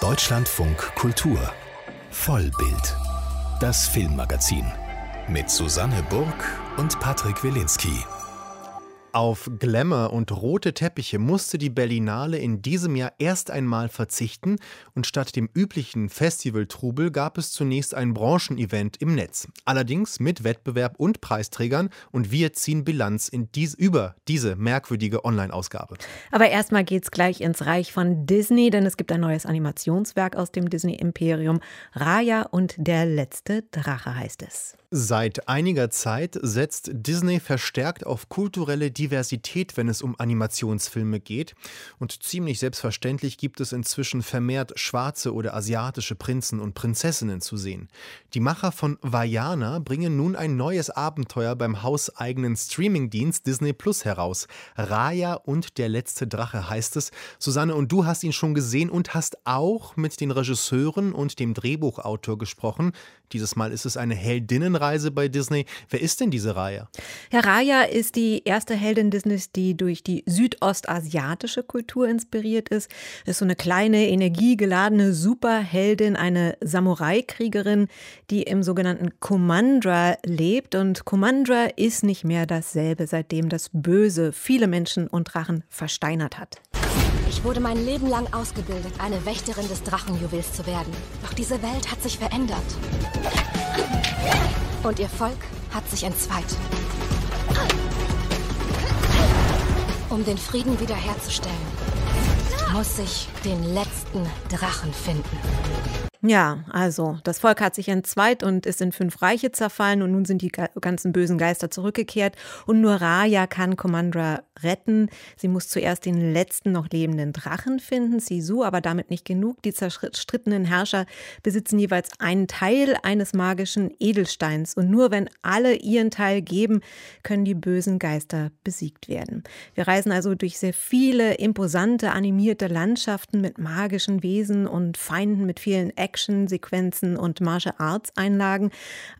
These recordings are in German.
Deutschlandfunk Kultur Vollbild. Das Filmmagazin mit Susanne Burg und Patrick Wilinski. Auf Glamour und rote Teppiche musste die Berlinale in diesem Jahr erst einmal verzichten und statt dem üblichen Festivaltrubel gab es zunächst ein Branchenevent im Netz. Allerdings mit Wettbewerb und Preisträgern und wir ziehen Bilanz in dies, über diese merkwürdige Online-Ausgabe. Aber erstmal geht's gleich ins Reich von Disney, denn es gibt ein neues Animationswerk aus dem Disney-Imperium. Raya und der letzte Drache heißt es. Seit einiger Zeit setzt Disney verstärkt auf kulturelle Diversität, wenn es um Animationsfilme geht. Und ziemlich selbstverständlich gibt es inzwischen vermehrt schwarze oder asiatische Prinzen und Prinzessinnen zu sehen. Die Macher von Vajana bringen nun ein neues Abenteuer beim hauseigenen Streamingdienst Disney Plus heraus. Raya und der letzte Drache heißt es. Susanne, und du hast ihn schon gesehen und hast auch mit den Regisseuren und dem Drehbuchautor gesprochen. Dieses Mal ist es eine Heldinnenreise bei Disney. Wer ist denn diese Raya? Herr Raya ist die erste Heldin Disneys, die durch die südostasiatische Kultur inspiriert ist. Ist so eine kleine, energiegeladene Superheldin, eine Samurai-Kriegerin, die im sogenannten Kumandra lebt. Und Kumandra ist nicht mehr dasselbe, seitdem das Böse viele Menschen und Drachen versteinert hat. Ich wurde mein Leben lang ausgebildet, eine Wächterin des Drachenjuwels zu werden. Doch diese Welt hat sich verändert. Und ihr Volk hat sich entzweit. Um den Frieden wiederherzustellen, muss ich den letzten Drachen finden. Ja, also das Volk hat sich entzweit und ist in fünf Reiche zerfallen und nun sind die ganzen bösen Geister zurückgekehrt und nur Raya kann Commandra retten. Sie muss zuerst den letzten noch lebenden Drachen finden, Sisu, aber damit nicht genug. Die zerstrittenen Herrscher besitzen jeweils einen Teil eines magischen Edelsteins und nur wenn alle ihren Teil geben, können die bösen Geister besiegt werden. Wir reisen also durch sehr viele imposante animierte Landschaften mit magischen Wesen und Feinden mit vielen Ecken Action-Sequenzen und Martial Arts-Einlagen.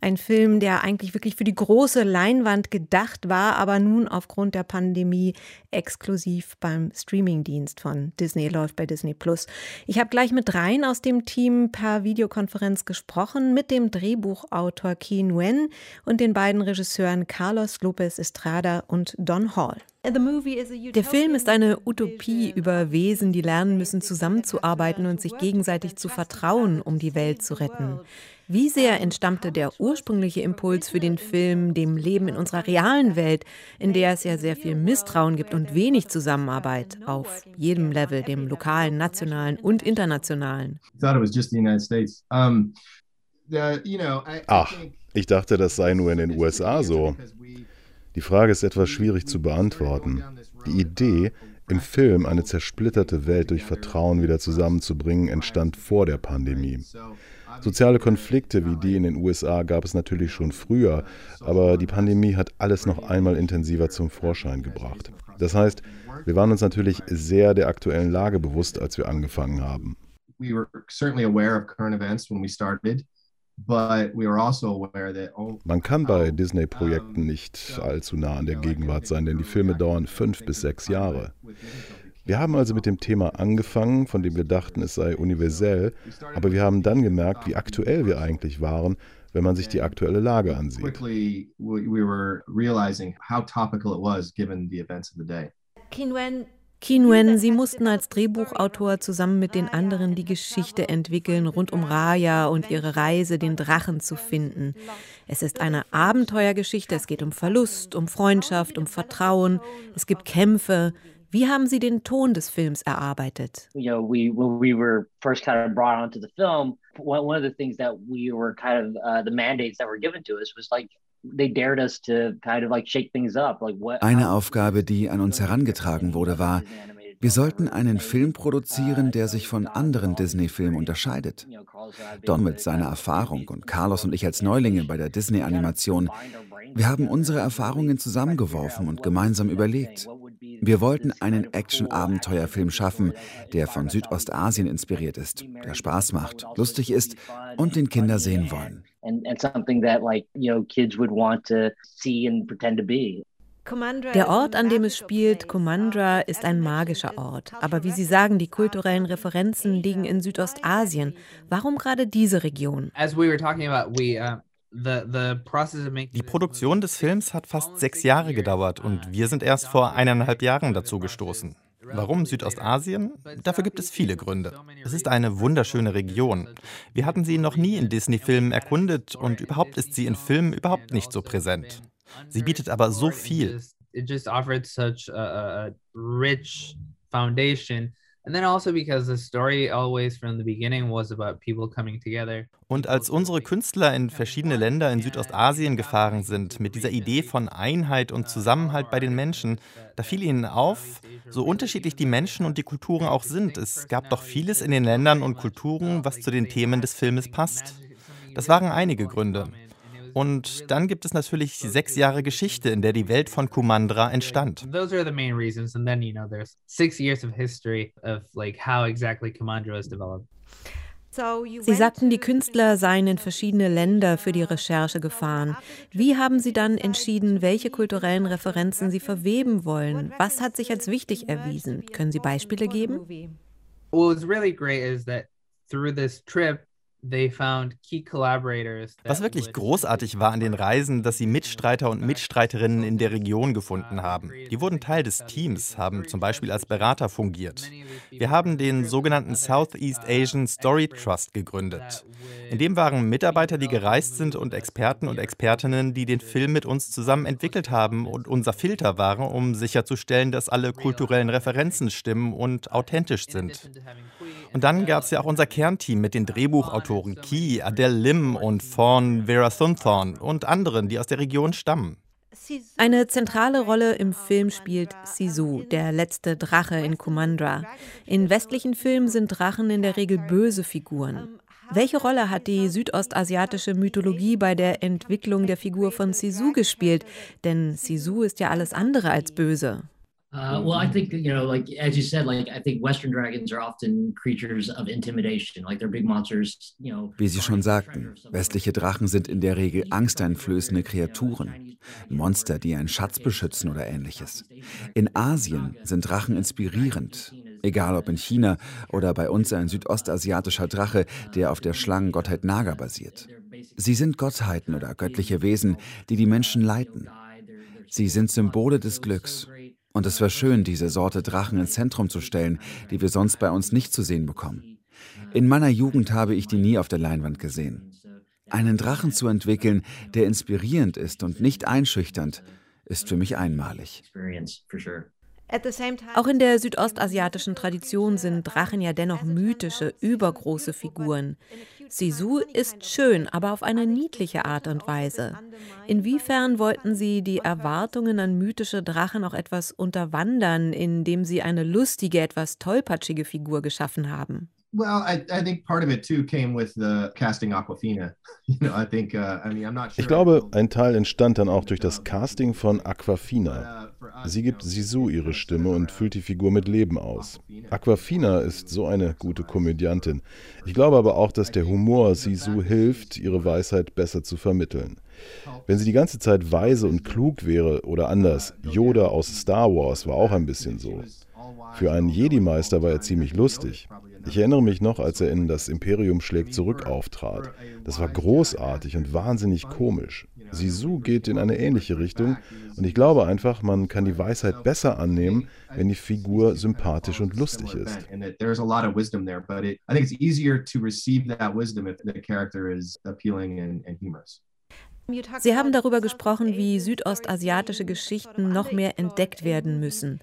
Ein Film, der eigentlich wirklich für die große Leinwand gedacht war, aber nun aufgrund der Pandemie exklusiv beim Streamingdienst von Disney läuft bei Disney Plus. Ich habe gleich mit dreien aus dem Team per Videokonferenz gesprochen, mit dem Drehbuchautor Keen Nguyen und den beiden Regisseuren Carlos Lopez Estrada und Don Hall. Der Film ist eine Utopie über Wesen, die lernen müssen, zusammenzuarbeiten und sich gegenseitig zu vertrauen, um die Welt zu retten. Wie sehr entstammte der ursprüngliche Impuls für den Film dem Leben in unserer realen Welt, in der es ja sehr viel Misstrauen gibt und wenig Zusammenarbeit auf jedem Level, dem lokalen, nationalen und internationalen? Ach, ich dachte, das sei nur in den USA so. Die Frage ist etwas schwierig zu beantworten. Die Idee, im Film eine zersplitterte Welt durch Vertrauen wieder zusammenzubringen, entstand vor der Pandemie. Soziale Konflikte wie die in den USA gab es natürlich schon früher, aber die Pandemie hat alles noch einmal intensiver zum Vorschein gebracht. Das heißt, wir waren uns natürlich sehr der aktuellen Lage bewusst, als wir angefangen haben. We were certainly aware of current events when we started. Also Man kann bei Disney-Projekten nicht allzu nah an der Gegenwart sein, denn die Filme dauern fünf bis sechs Jahre. Wir haben also mit dem Thema angefangen, von dem wir dachten, es sei universell, aber wir haben dann gemerkt, wie aktuell wir eigentlich waren, wenn man sich die aktuelle Lage ansieht. Kinwen Kinwen, Sie mussten als Drehbuchautor zusammen mit den anderen die Geschichte entwickeln rund um Raya und ihre Reise, den Drachen zu finden. Es ist eine Abenteuergeschichte, es geht um Verlust, um Freundschaft, um Vertrauen, es gibt Kämpfe. Wie haben Sie den Ton des Films erarbeitet? When we first kind of brought the film, one, one of the things that we were kind of uh, the mandates that were given to us was like eine Aufgabe, die an uns herangetragen wurde, war, wir sollten einen Film produzieren, der sich von anderen Disney-Filmen unterscheidet. Don mit seiner Erfahrung und Carlos und ich als Neulinge bei der Disney-Animation, wir haben unsere Erfahrungen zusammengeworfen und gemeinsam überlegt. Wir wollten einen Action-Abenteuerfilm schaffen, der von Südostasien inspiriert ist, der Spaß macht, lustig ist und den Kinder sehen wollen. And, and something that like, you know, kids would want to see and pretend to be. Der Ort, an dem es spielt, Kumandra, ist ein magischer Ort. Aber wie Sie sagen, die kulturellen Referenzen liegen in Südostasien. Warum gerade diese Region? Uh, die Produktion des Films hat fast sechs Jahre gedauert und wir sind erst vor eineinhalb Jahren dazu gestoßen. Warum Südostasien? Dafür gibt es viele Gründe. Es ist eine wunderschöne Region. Wir hatten sie noch nie in Disney-Filmen erkundet und überhaupt ist sie in Filmen überhaupt nicht so präsent. Sie bietet aber so viel. It just offered such a, a rich foundation Und als unsere Künstler in verschiedene Länder in Südostasien gefahren sind, mit dieser Idee von Einheit und Zusammenhalt bei den Menschen, da fiel ihnen auf, so unterschiedlich die Menschen und die Kulturen auch sind, es gab doch vieles in den Ländern und Kulturen, was zu den Themen des Filmes passt. Das waren einige Gründe. Und dann gibt es natürlich die sechs Jahre Geschichte, in der die Welt von Kumandra entstand. Those are the main reasons. And then, you know, there's six years of history of like how exactly Kumandra was developed. Sie sagten, die Künstler seien in verschiedene Länder für die Recherche gefahren. Wie haben Sie dann entschieden, welche kulturellen Referenzen Sie verweben wollen? Was hat sich als wichtig erwiesen? Können Sie Beispiele geben? Well, what's really great is that through this trip, was wirklich großartig war an den Reisen, dass sie Mitstreiter und Mitstreiterinnen in der Region gefunden haben. Die wurden Teil des Teams, haben zum Beispiel als Berater fungiert. Wir haben den sogenannten Southeast Asian Story Trust gegründet. In dem waren Mitarbeiter, die gereist sind und Experten und Expertinnen, die den Film mit uns zusammen entwickelt haben und unser Filter waren, um sicherzustellen, dass alle kulturellen Referenzen stimmen und authentisch sind. Und dann gab es ja auch unser Kernteam mit den Drehbuchautoren Key, Adele Lim und Fawn Vera Thunthorn und anderen, die aus der Region stammen. Eine zentrale Rolle im Film spielt Sisu, der letzte Drache in Kumandra. In westlichen Filmen sind Drachen in der Regel böse Figuren. Welche Rolle hat die südostasiatische Mythologie bei der Entwicklung der Figur von Sisu gespielt? Denn Sisu ist ja alles andere als böse. Uh, well, I think you know, like as you said, like I think Western dragons are often creatures of intimidation, like they're big monsters. You know. Wie Sie schon sagten, westliche Drachen sind in der Regel angsteinflößende Kreaturen, Monster, die einen Schatz beschützen oder ähnliches. In Asien sind Drachen inspirierend, egal ob in China oder bei uns ein südostasiatischer Drache, der auf der Schlangengottheit Naga basiert. Sie sind Gottheiten oder göttliche Wesen, die die Menschen leiten. Sie sind Symbole des Glücks und es war schön, diese Sorte Drachen ins Zentrum zu stellen, die wir sonst bei uns nicht zu sehen bekommen. In meiner Jugend habe ich die nie auf der Leinwand gesehen. Einen Drachen zu entwickeln, der inspirierend ist und nicht einschüchternd, ist für mich einmalig. Auch in der südostasiatischen Tradition sind Drachen ja dennoch mythische, übergroße Figuren. Sisu ist schön, aber auf eine niedliche Art und Weise. Inwiefern wollten Sie die Erwartungen an mythische Drachen auch etwas unterwandern, indem Sie eine lustige, etwas tollpatschige Figur geschaffen haben? Well, I, I think part of it too came with the casting Aquafina. You know, I think, uh, I mean, I'm not sure. Ich glaube, ein Teil entstand dann auch durch das Casting von Aquafina. Sie gibt Sisu ihre Stimme und füllt die Figur mit Leben aus. Aquafina ist so eine gute Komödiantin. Ich glaube aber auch, dass der Humor Sisu hilft, ihre Weisheit besser zu vermitteln. Wenn sie die ganze Zeit weise und klug wäre oder anders, Yoda aus Star Wars war auch ein bisschen so. Für einen Jedi-Meister war er ziemlich lustig. Ich erinnere mich noch, als er in Das Imperium schlägt zurück auftrat. Das war großartig und wahnsinnig komisch. Sisu geht in eine ähnliche Richtung und ich glaube einfach, man kann die Weisheit besser annehmen, wenn die Figur sympathisch und lustig ist. Sie haben darüber gesprochen, wie südostasiatische Geschichten noch mehr entdeckt werden müssen.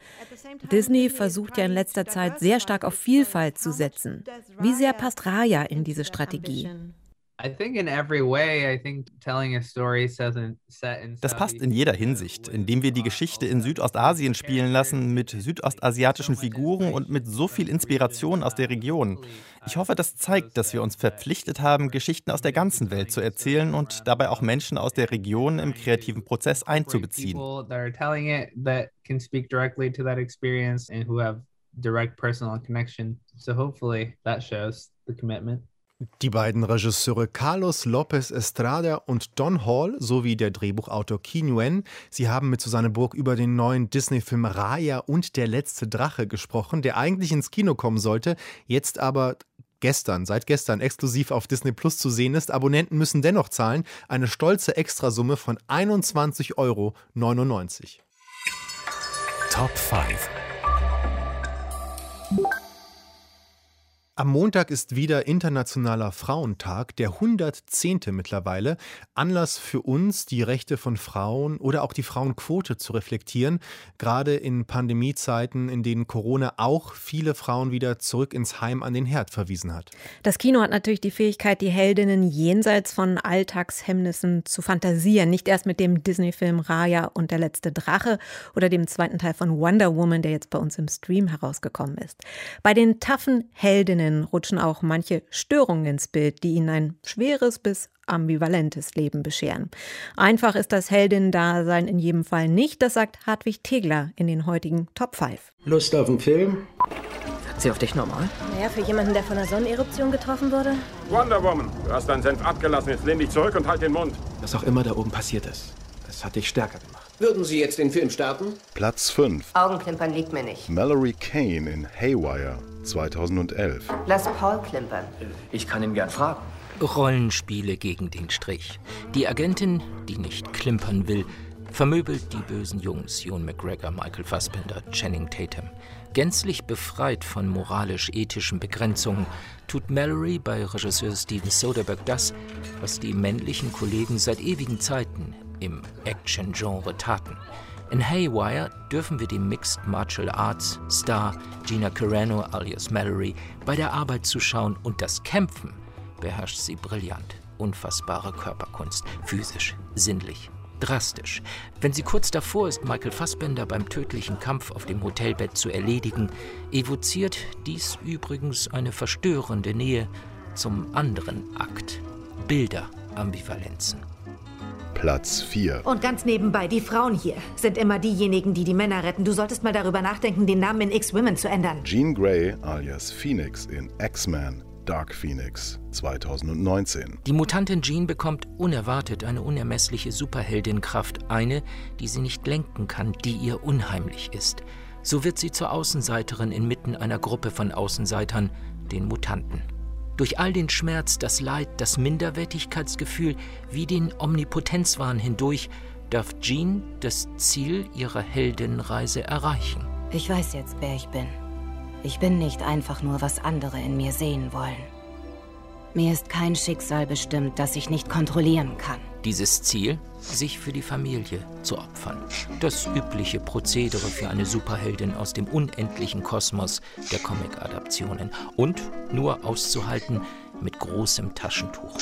Disney versucht ja in letzter Zeit sehr stark auf Vielfalt zu setzen. Wie sehr passt Raya in diese Strategie? Das passt in jeder Hinsicht, indem wir die Geschichte in Südostasien spielen lassen mit südostasiatischen Figuren und mit so viel Inspiration aus der Region. Ich hoffe, das zeigt, dass wir uns verpflichtet haben, Geschichten aus der ganzen Welt zu erzählen und dabei auch Menschen aus der Region im kreativen Prozess einzubeziehen. direct personal connection. So hopefully that shows the commitment. Die beiden Regisseure Carlos Lopez Estrada und Don Hall sowie der Drehbuchautor Ki Nguyen, sie haben mit Susanne Burg über den neuen Disney-Film Raya und der letzte Drache gesprochen, der eigentlich ins Kino kommen sollte, jetzt aber gestern, seit gestern exklusiv auf Disney Plus zu sehen ist. Abonnenten müssen dennoch zahlen eine stolze Extrasumme von 21,99 Euro. Top 5 Am Montag ist wieder Internationaler Frauentag, der 110. mittlerweile. Anlass für uns, die Rechte von Frauen oder auch die Frauenquote zu reflektieren, gerade in Pandemiezeiten, in denen Corona auch viele Frauen wieder zurück ins Heim an den Herd verwiesen hat. Das Kino hat natürlich die Fähigkeit, die Heldinnen jenseits von Alltagshemmnissen zu fantasieren. Nicht erst mit dem Disney-Film Raya und der letzte Drache oder dem zweiten Teil von Wonder Woman, der jetzt bei uns im Stream herausgekommen ist. Bei den taffen Heldinnen Freundinnen rutschen auch manche Störungen ins Bild, die ihnen ein schweres bis ambivalentes Leben bescheren. Einfach ist das Heldinnen-Dasein in jedem Fall nicht, das sagt Hartwig Tegler in den heutigen Top 5. Lust auf einen Film? Wirkt sie auf dich normal? Naja, für jemanden, der von einer Sonneneruption getroffen wurde. Wonder Woman, du hast deinen Senf abgelassen, jetzt lehn dich zurück und halt den Mund. Was auch immer da oben passiert ist, das hat dich stärker gemacht. Würden Sie jetzt den Film starten? Platz 5. Augenklimpern liegt mir nicht. Mallory Kane in Haywire 2011. Lass Paul klimpern. Ich kann ihn gern fragen. Rollenspiele gegen den Strich. Die Agentin, die nicht klimpern will, vermöbelt die bösen Jungs Ewan McGregor, Michael Fassbender, Channing Tatum. Gänzlich befreit von moralisch-ethischen Begrenzungen tut Mallory bei Regisseur Steven Soderbergh das, was die männlichen Kollegen seit ewigen Zeiten im Action-Genre taten. In Haywire dürfen wir dem Mixed Martial Arts Star Gina Carano alias Mallory bei der Arbeit zuschauen und das Kämpfen beherrscht sie brillant. Unfassbare Körperkunst, physisch, sinnlich, drastisch. Wenn sie kurz davor ist, Michael Fassbender beim tödlichen Kampf auf dem Hotelbett zu erledigen, evoziert dies übrigens eine verstörende Nähe zum anderen Akt. Bilder, Ambivalenzen. Platz 4. Und ganz nebenbei, die Frauen hier sind immer diejenigen, die die Männer retten. Du solltest mal darüber nachdenken, den Namen in X-Women zu ändern. Jean Grey alias Phoenix in X-Men Dark Phoenix 2019. Die Mutantin Jean bekommt unerwartet eine unermessliche Superheldinkraft, eine, die sie nicht lenken kann, die ihr unheimlich ist. So wird sie zur Außenseiterin inmitten einer Gruppe von Außenseitern, den Mutanten. Durch all den Schmerz, das Leid, das Minderwertigkeitsgefühl wie den Omnipotenzwahn hindurch darf Jean das Ziel ihrer Heldenreise erreichen. Ich weiß jetzt, wer ich bin. Ich bin nicht einfach nur, was andere in mir sehen wollen. Mir ist kein Schicksal bestimmt, das ich nicht kontrollieren kann. Dieses Ziel, sich für die Familie zu opfern. Das übliche Prozedere für eine Superheldin aus dem unendlichen Kosmos der Comic-Adaptionen. Und nur auszuhalten mit großem Taschentuch.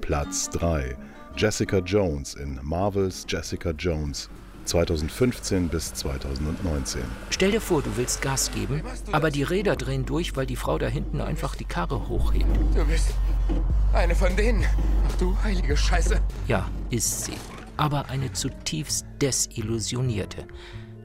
Platz 3. Jessica Jones in Marvels Jessica Jones 2015 bis 2019. Stell dir vor, du willst Gas geben, aber die Räder drehen durch, weil die Frau da hinten einfach die Karre hochhebt. Du bist eine von denen. Ach du heilige Scheiße. Ja, ist sie. Aber eine zutiefst desillusionierte.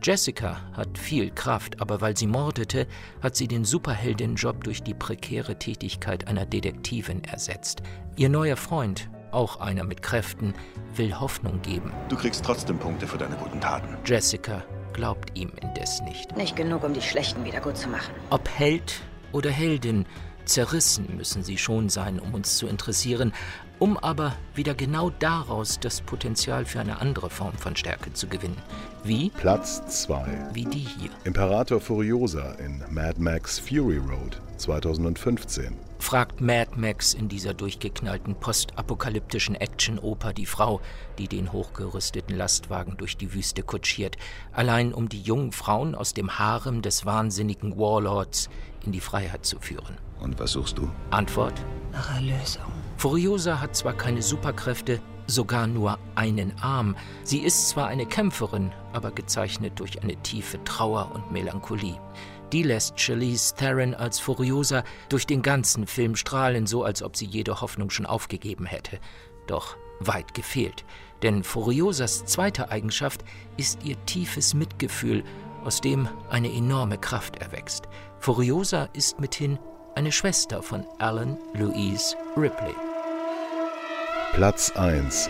Jessica hat viel Kraft, aber weil sie mordete, hat sie den Superheldin-Job durch die prekäre Tätigkeit einer Detektivin ersetzt. Ihr neuer Freund, auch einer mit Kräften, will Hoffnung geben. Du kriegst trotzdem Punkte für deine guten Taten. Jessica glaubt ihm indes nicht. Nicht genug, um die Schlechten wieder gut zu machen. Ob Held oder Heldin, zerrissen müssen sie schon sein, um uns zu interessieren, um aber wieder genau daraus das Potenzial für eine andere Form von Stärke zu gewinnen. Wie? Platz 2. Wie die hier. Imperator Furiosa in Mad Max Fury Road 2015. Fragt Mad Max in dieser durchgeknallten postapokalyptischen Action-Oper die Frau, die den hochgerüsteten Lastwagen durch die Wüste kutschiert, allein um die jungen Frauen aus dem Harem des wahnsinnigen Warlords in die Freiheit zu führen. Und was suchst du? Antwort? Nach Erlösung. Furiosa hat zwar keine Superkräfte, sogar nur einen Arm. Sie ist zwar eine Kämpferin, aber gezeichnet durch eine tiefe Trauer und Melancholie. Die lässt Charlize Theron als Furiosa durch den ganzen Film strahlen, so als ob sie jede Hoffnung schon aufgegeben hätte. Doch weit gefehlt, denn Furiosas zweite Eigenschaft ist ihr tiefes Mitgefühl, aus dem eine enorme Kraft erwächst. Furiosa ist mithin eine Schwester von Alan Louise Ripley. Platz 1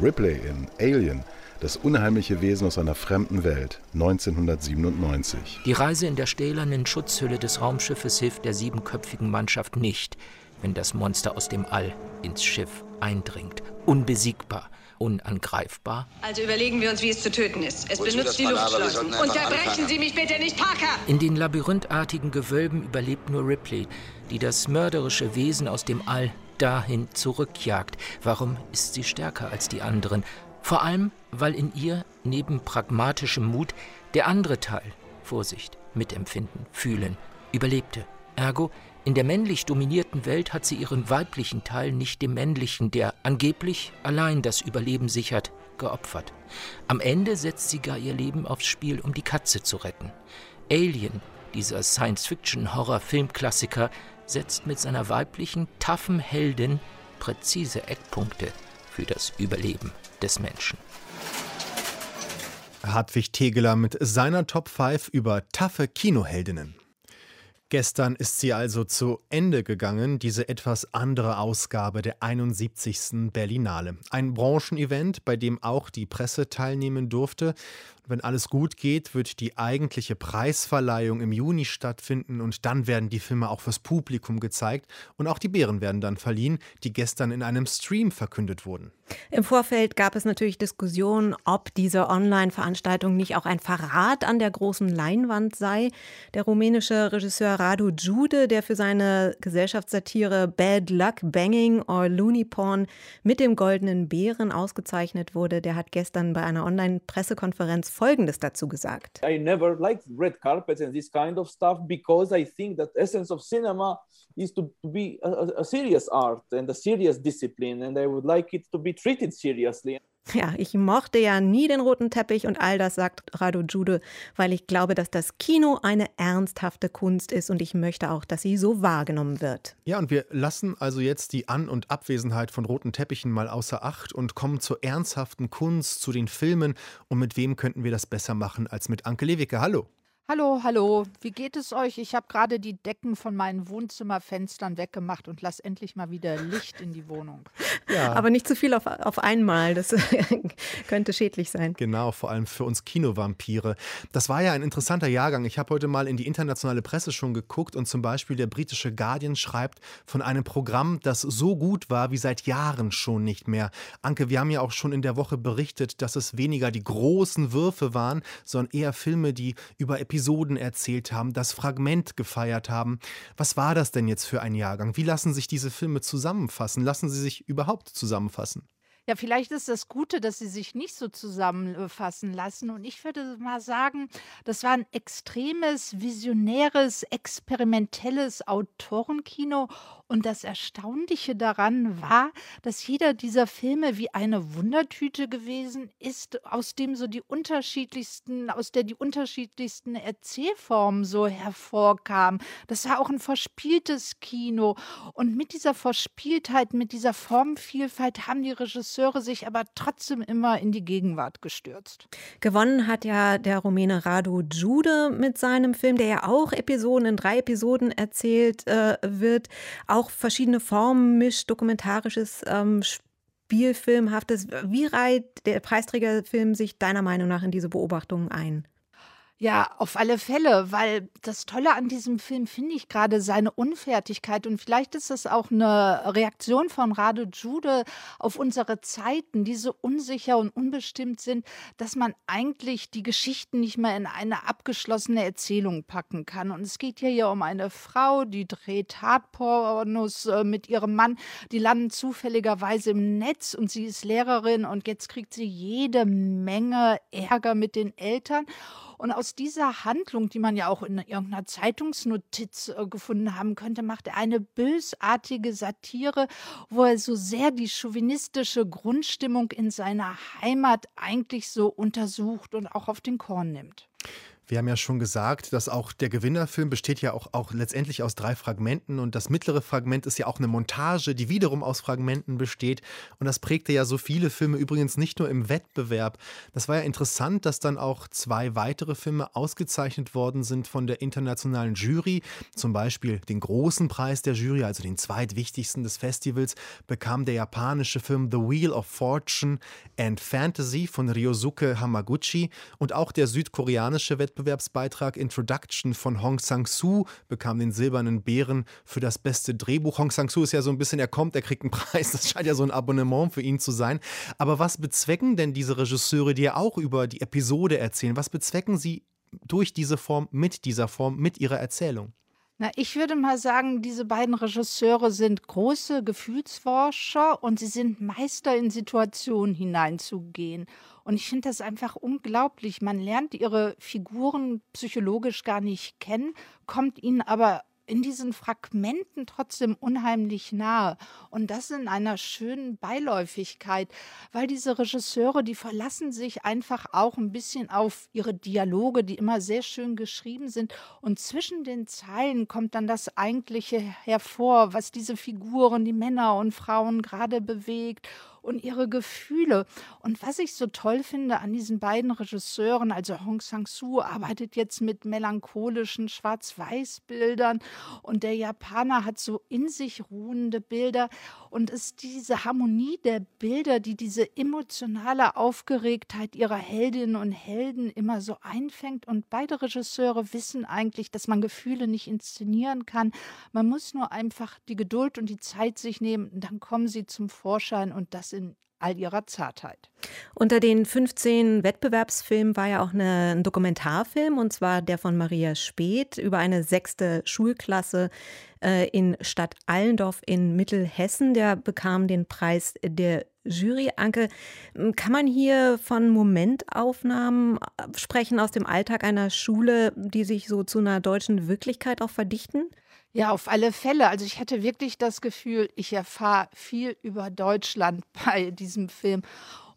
Ripley in Alien, das unheimliche Wesen aus einer fremden Welt, 1997. Die Reise in der stählernen Schutzhülle des Raumschiffes hilft der siebenköpfigen Mannschaft nicht, wenn das Monster aus dem All ins Schiff eindringt. Unbesiegbar, unangreifbar. Also überlegen wir uns, wie es zu töten ist. Es Wozu benutzt die Luftschleusen. Unterbrechen Sie mich bitte nicht, Parker! In den labyrinthartigen Gewölben überlebt nur Ripley, die das mörderische Wesen aus dem All dahin zurückjagt. Warum ist sie stärker als die anderen? Vor allem, weil in ihr neben pragmatischem Mut der andere Teil, Vorsicht, Mitempfinden, Fühlen, überlebte. Ergo, in der männlich dominierten Welt hat sie ihren weiblichen Teil nicht dem männlichen, der angeblich allein das Überleben sichert, geopfert. Am Ende setzt sie gar ihr Leben aufs Spiel, um die Katze zu retten. Alien, dieser Science-Fiction-Horror-Filmklassiker, setzt mit seiner weiblichen, taffen Heldin präzise Eckpunkte für das Überleben des Menschen. Hartwig Tegeler mit seiner Top 5 über taffe Kinoheldinnen. Gestern ist sie also zu Ende gegangen, diese etwas andere Ausgabe der 71. Berlinale. Ein Branchenevent, bei dem auch die Presse teilnehmen durfte. Wenn alles gut geht, wird die eigentliche Preisverleihung im Juni stattfinden und dann werden die Filme auch fürs Publikum gezeigt und auch die Bären werden dann verliehen, die gestern in einem Stream verkündet wurden. Im Vorfeld gab es natürlich Diskussionen, ob diese Online-Veranstaltung nicht auch ein Verrat an der großen Leinwand sei. Der rumänische Regisseur Radu Jude, der für seine Gesellschaftssatire Bad Luck Banging or Looney Porn mit dem Goldenen Bären ausgezeichnet wurde, der hat gestern bei einer Online-Pressekonferenz Folgendes dazu gesagt. I never liked red carpets and this kind of stuff because I think that essence of cinema is to, be a, a serious art and a serious discipline and I would like it to be treated seriously. Ja, ich mochte ja nie den roten Teppich und all das sagt Rado Jude, weil ich glaube, dass das Kino eine ernsthafte Kunst ist und ich möchte auch, dass sie so wahrgenommen wird. Ja, und wir lassen also jetzt die An- und Abwesenheit von roten Teppichen mal außer Acht und kommen zur ernsthaften Kunst, zu den Filmen. Und mit wem könnten wir das besser machen als mit Anke Lewicke? Hallo. Hallo, hallo, wie geht es euch? Ich habe gerade die Decken von meinen Wohnzimmerfenstern weggemacht und lasse endlich mal wieder Licht in die Wohnung. Ja. Aber nicht zu viel auf, auf einmal, das könnte schädlich sein. Genau, vor allem für uns Kinovampire. Das war ja ein interessanter Jahrgang. Ich habe heute mal in die internationale Presse schon geguckt und zum Beispiel der britische Guardian schreibt von einem Programm, das so gut war wie seit Jahren schon nicht mehr. Anke, wir haben ja auch schon in der Woche berichtet, dass es weniger die großen Würfe waren, sondern eher Filme, die über Episoden Episoden erzählt haben, das Fragment gefeiert haben. Was war das denn jetzt für ein Jahrgang? Wie lassen sich diese Filme zusammenfassen? Lassen sie sich überhaupt zusammenfassen? Ja, vielleicht ist das Gute, dass sie sich nicht so zusammenfassen lassen. Und ich würde mal sagen, das war ein extremes, visionäres, experimentelles Autorenkino. Und das Erstaunliche daran war, dass jeder dieser Filme wie eine Wundertüte gewesen ist, aus dem so die unterschiedlichsten, aus der die unterschiedlichsten Erzählformen so hervorkamen. Das war auch ein verspieltes Kino. Und mit dieser Verspieltheit, mit dieser Formvielfalt haben die Regisseure sich aber trotzdem immer in die Gegenwart gestürzt. Gewonnen hat ja der Rumäne Radu Jude mit seinem Film, der ja auch Episoden in drei Episoden erzählt äh, wird, verschiedene Formen mischt, dokumentarisches ähm, Spielfilmhaftes. Wie reiht der Preisträgerfilm sich deiner Meinung nach in diese Beobachtungen ein? Ja, auf alle Fälle, weil das Tolle an diesem Film finde ich gerade seine Unfertigkeit und vielleicht ist das auch eine Reaktion von Rado Jude auf unsere Zeiten, die so unsicher und unbestimmt sind, dass man eigentlich die Geschichten nicht mehr in eine abgeschlossene Erzählung packen kann. Und es geht hier ja um eine Frau, die dreht Hardpornos äh, mit ihrem Mann, die landen zufälligerweise im Netz und sie ist Lehrerin und jetzt kriegt sie jede Menge Ärger mit den Eltern. Und aus dieser Handlung, die man ja auch in irgendeiner Zeitungsnotiz äh, gefunden haben könnte, macht er eine bösartige Satire, wo er so sehr die chauvinistische Grundstimmung in seiner Heimat eigentlich so untersucht und auch auf den Korn nimmt. Wir haben ja schon gesagt, dass auch der Gewinnerfilm besteht ja auch, auch letztendlich aus drei Fragmenten und das mittlere Fragment ist ja auch eine Montage, die wiederum aus Fragmenten besteht und das prägte ja so viele Filme übrigens nicht nur im Wettbewerb. Das war ja interessant, dass dann auch zwei weitere Filme ausgezeichnet worden sind von der internationalen Jury. Zum Beispiel den großen Preis der Jury, also den zweitwichtigsten des Festivals, bekam der japanische Film The Wheel of Fortune and Fantasy von Ryosuke Hamaguchi und auch der südkoreanische Wettbewerb Wettbewerbsbeitrag Introduction von Hong Sang-soo bekam den Silbernen Bären für das beste Drehbuch. Hong Sang-soo ist ja so ein bisschen, er kommt, er kriegt einen Preis. Das scheint ja so ein Abonnement für ihn zu sein. Aber was bezwecken denn diese Regisseure, die ja auch über die Episode erzählen? Was bezwecken sie durch diese Form, mit dieser Form, mit ihrer Erzählung? Na, ich würde mal sagen, diese beiden Regisseure sind große Gefühlsforscher und sie sind Meister in Situationen hineinzugehen. Und ich finde das einfach unglaublich. Man lernt ihre Figuren psychologisch gar nicht kennen, kommt ihnen aber in diesen Fragmenten trotzdem unheimlich nahe. Und das in einer schönen Beiläufigkeit, weil diese Regisseure, die verlassen sich einfach auch ein bisschen auf ihre Dialoge, die immer sehr schön geschrieben sind. Und zwischen den Zeilen kommt dann das Eigentliche hervor, was diese Figuren, die Männer und Frauen gerade bewegt und ihre Gefühle. Und was ich so toll finde an diesen beiden Regisseuren, also Hong Sang-soo arbeitet jetzt mit melancholischen Schwarz-Weiß-Bildern und der Japaner hat so in sich ruhende Bilder und ist diese Harmonie der Bilder, die diese emotionale Aufgeregtheit ihrer Heldinnen und Helden immer so einfängt. Und beide Regisseure wissen eigentlich, dass man Gefühle nicht inszenieren kann. Man muss nur einfach die Geduld und die Zeit sich nehmen, dann kommen sie zum Vorschein und das in all ihrer Zartheit. Unter den 15 Wettbewerbsfilmen war ja auch eine, ein Dokumentarfilm, und zwar der von Maria Speth über eine sechste Schulklasse äh, in Stadt Allendorf in Mittelhessen. Der bekam den Preis der Jury. Anke, kann man hier von Momentaufnahmen äh, sprechen aus dem Alltag einer Schule, die sich so zu einer deutschen Wirklichkeit auch verdichten? Ja, auf alle Fälle. Also ich hatte wirklich das Gefühl, ich erfahre viel über Deutschland bei diesem Film.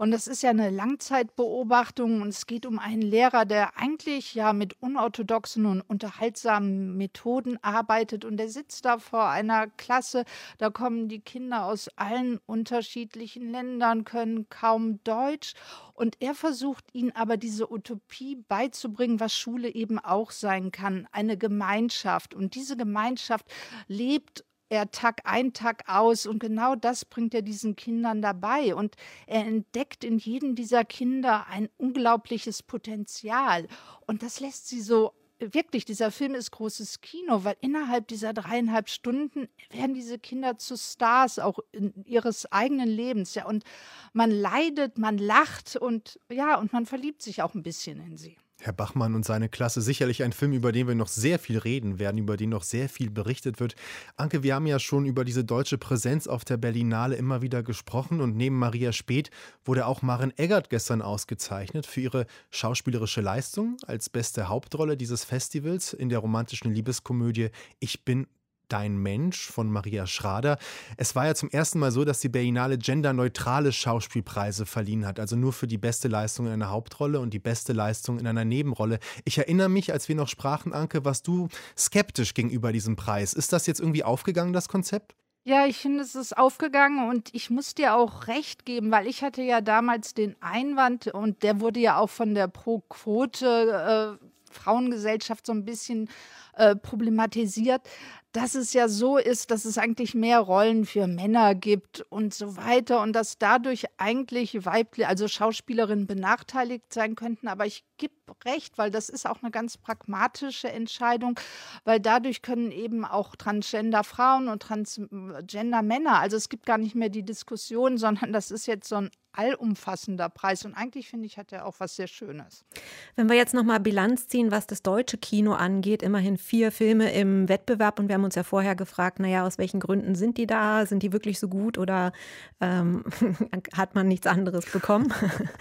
Und das ist ja eine Langzeitbeobachtung und es geht um einen Lehrer, der eigentlich ja mit unorthodoxen und unterhaltsamen Methoden arbeitet. Und der sitzt da vor einer Klasse, da kommen die Kinder aus allen unterschiedlichen Ländern, können kaum Deutsch. Und er versucht ihnen aber diese Utopie beizubringen, was Schule eben auch sein kann, eine Gemeinschaft. Und diese Gemeinschaft lebt er Tag ein, Tag aus. Und genau das bringt er diesen Kindern dabei. Und er entdeckt in jedem dieser Kinder ein unglaubliches Potenzial. Und das lässt sie so wirklich, dieser Film ist großes Kino, weil innerhalb dieser dreieinhalb Stunden werden diese Kinder zu Stars auch ihres eigenen Lebens. Ja, und man leidet, man lacht und ja, und man verliebt sich auch ein bisschen in sie. Herr Bachmann und seine Klasse, sicherlich ein Film, über den wir noch sehr viel reden werden, über den noch sehr viel berichtet wird. Anke, wir haben ja schon über diese deutsche Präsenz auf der Berlinale immer wieder gesprochen und neben Maria Speth wurde auch Maren Eggert gestern ausgezeichnet für ihre schauspielerische Leistung als beste Hauptrolle dieses Festivals in der romantischen Liebeskomödie Ich bin Dein Mensch von Maria Schrader. Es war ja zum ersten Mal so, dass die Berlinale genderneutrale Schauspielpreise verliehen hat, also nur für die beste Leistung in einer Hauptrolle und die beste Leistung in einer Nebenrolle. Ich erinnere mich, als wir noch sprachen, Anke, warst du skeptisch gegenüber diesem Preis. Ist das jetzt irgendwie aufgegangen, das Konzept? Ja, ich finde, es ist aufgegangen und ich muss dir auch recht geben, weil ich hatte ja damals den Einwand und der wurde ja auch von der Pro-Quote äh, Frauengesellschaft so ein bisschen äh, problematisiert, dass es ja so ist, dass es eigentlich mehr Rollen für Männer gibt und so weiter und dass dadurch eigentlich weibliche, also Schauspielerinnen benachteiligt sein könnten. Aber ich gebe recht, weil das ist auch eine ganz pragmatische Entscheidung, weil dadurch können eben auch Transgender Frauen und Transgender Männer, also es gibt gar nicht mehr die Diskussion, sondern das ist jetzt so ein allumfassender Preis. Und eigentlich finde ich, hat er auch was sehr Schönes. Wenn wir jetzt nochmal Bilanz ziehen, was das deutsche Kino angeht, immerhin vier Filme im Wettbewerb und wir haben uns ja vorher gefragt, naja, aus welchen Gründen sind die da? Sind die wirklich so gut oder ähm, hat man nichts anderes bekommen?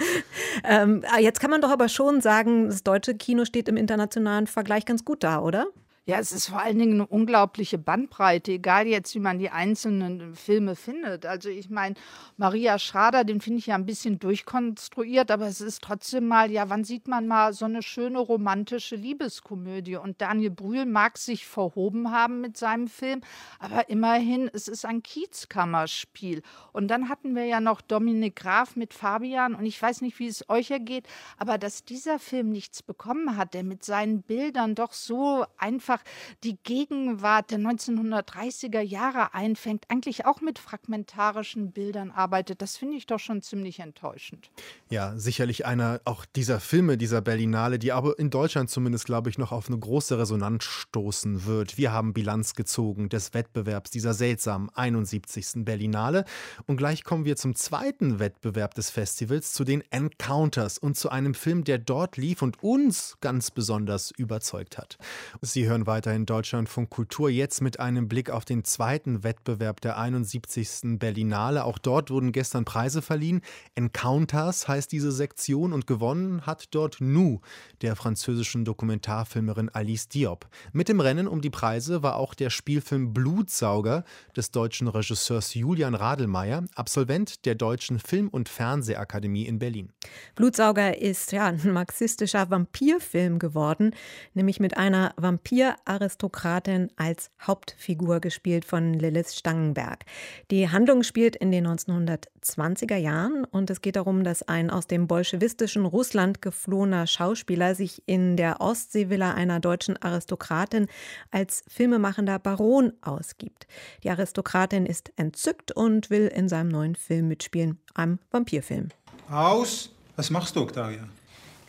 ähm, ah, jetzt kann man doch aber schon sagen, das deutsche Kino steht im internationalen Vergleich ganz gut da, oder? Ja, es ist vor allen Dingen eine unglaubliche Bandbreite, egal jetzt, wie man die einzelnen Filme findet. Also ich meine, Maria Schrader, den finde ich ja ein bisschen durchkonstruiert, aber es ist trotzdem mal, ja, wann sieht man mal so eine schöne romantische Liebeskomödie? Und Daniel Brühl mag sich verhoben haben mit seinem Film, aber immerhin, es ist ein Kiezkammerspiel. Und dann hatten wir ja noch Dominik Graf mit Fabian und ich weiß nicht, wie es euch ergeht, aber dass dieser Film nichts bekommen hat, der mit seinen Bildern doch so einfach einfach die Gegenwart der 1930er Jahre einfängt, eigentlich auch mit fragmentarischen Bildern arbeitet. Das finde ich doch schon ziemlich enttäuschend. Ja, sicherlich einer auch dieser Filme, dieser Berlinale, die aber in Deutschland zumindest, glaube ich, noch auf eine große Resonanz stoßen wird. Wir haben Bilanz gezogen des Wettbewerbs dieser seltsamen 71. Berlinale. Und gleich kommen wir zum zweiten Wettbewerb des Festivals, zu den Encounters und zu einem Film, der dort lief und uns ganz besonders überzeugt hat. Sie hören weiterhin Deutschlandfunk Kultur, jetzt mit einem Blick auf den zweiten Wettbewerb der 71. Berlinale. Auch dort wurden gestern Preise verliehen. Encounters heißt diese Sektion und gewonnen hat dort Nu, der französischen Dokumentarfilmerin Alice Diop. Mit dem Rennen um die Preise war auch der Spielfilm Blutsauger des deutschen Regisseurs Julian Radelmeier, Absolvent der Deutschen Film- und Fernsehakademie in Berlin. Blutsauger ist ja ein marxistischer Vampirfilm geworden, nämlich mit einer Vampir Aristokratin als Hauptfigur gespielt von Lilith Stangenberg. Die Handlung spielt in den 1920er Jahren und es geht darum, dass ein aus dem bolschewistischen Russland geflohener Schauspieler sich in der Ostseevilla einer deutschen Aristokratin als filmemachender Baron ausgibt. Die Aristokratin ist entzückt und will in seinem neuen Film mitspielen, einem Vampirfilm. Aus! Was machst du, Octavia?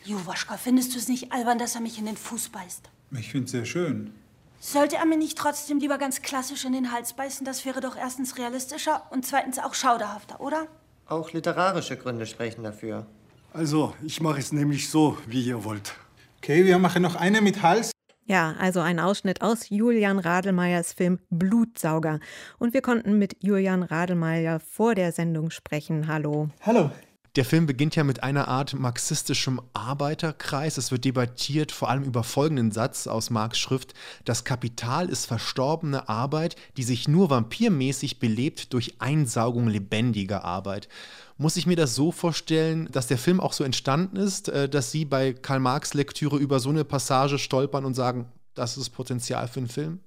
Juwaschka, findest du es nicht albern, dass er mich in den Fuß beißt? Ich finde es sehr schön. Sollte er mir nicht trotzdem lieber ganz klassisch in den Hals beißen? Das wäre doch erstens realistischer und zweitens auch schauderhafter, oder? Auch literarische Gründe sprechen dafür. Also, ich mache es nämlich so, wie ihr wollt. Okay, wir machen noch eine mit Hals. Ja, also ein Ausschnitt aus Julian Radelmeyers Film Blutsauger. Und wir konnten mit Julian Radelmeyer vor der Sendung sprechen. Hallo. Hallo. Der Film beginnt ja mit einer Art marxistischem Arbeiterkreis. Es wird debattiert vor allem über folgenden Satz aus Marx Schrift: Das Kapital ist verstorbene Arbeit, die sich nur vampirmäßig belebt durch Einsaugung lebendiger Arbeit. Muss ich mir das so vorstellen, dass der Film auch so entstanden ist, äh, dass Sie bei Karl Marx Lektüre über so eine Passage stolpern und sagen, das ist Potenzial für einen Film?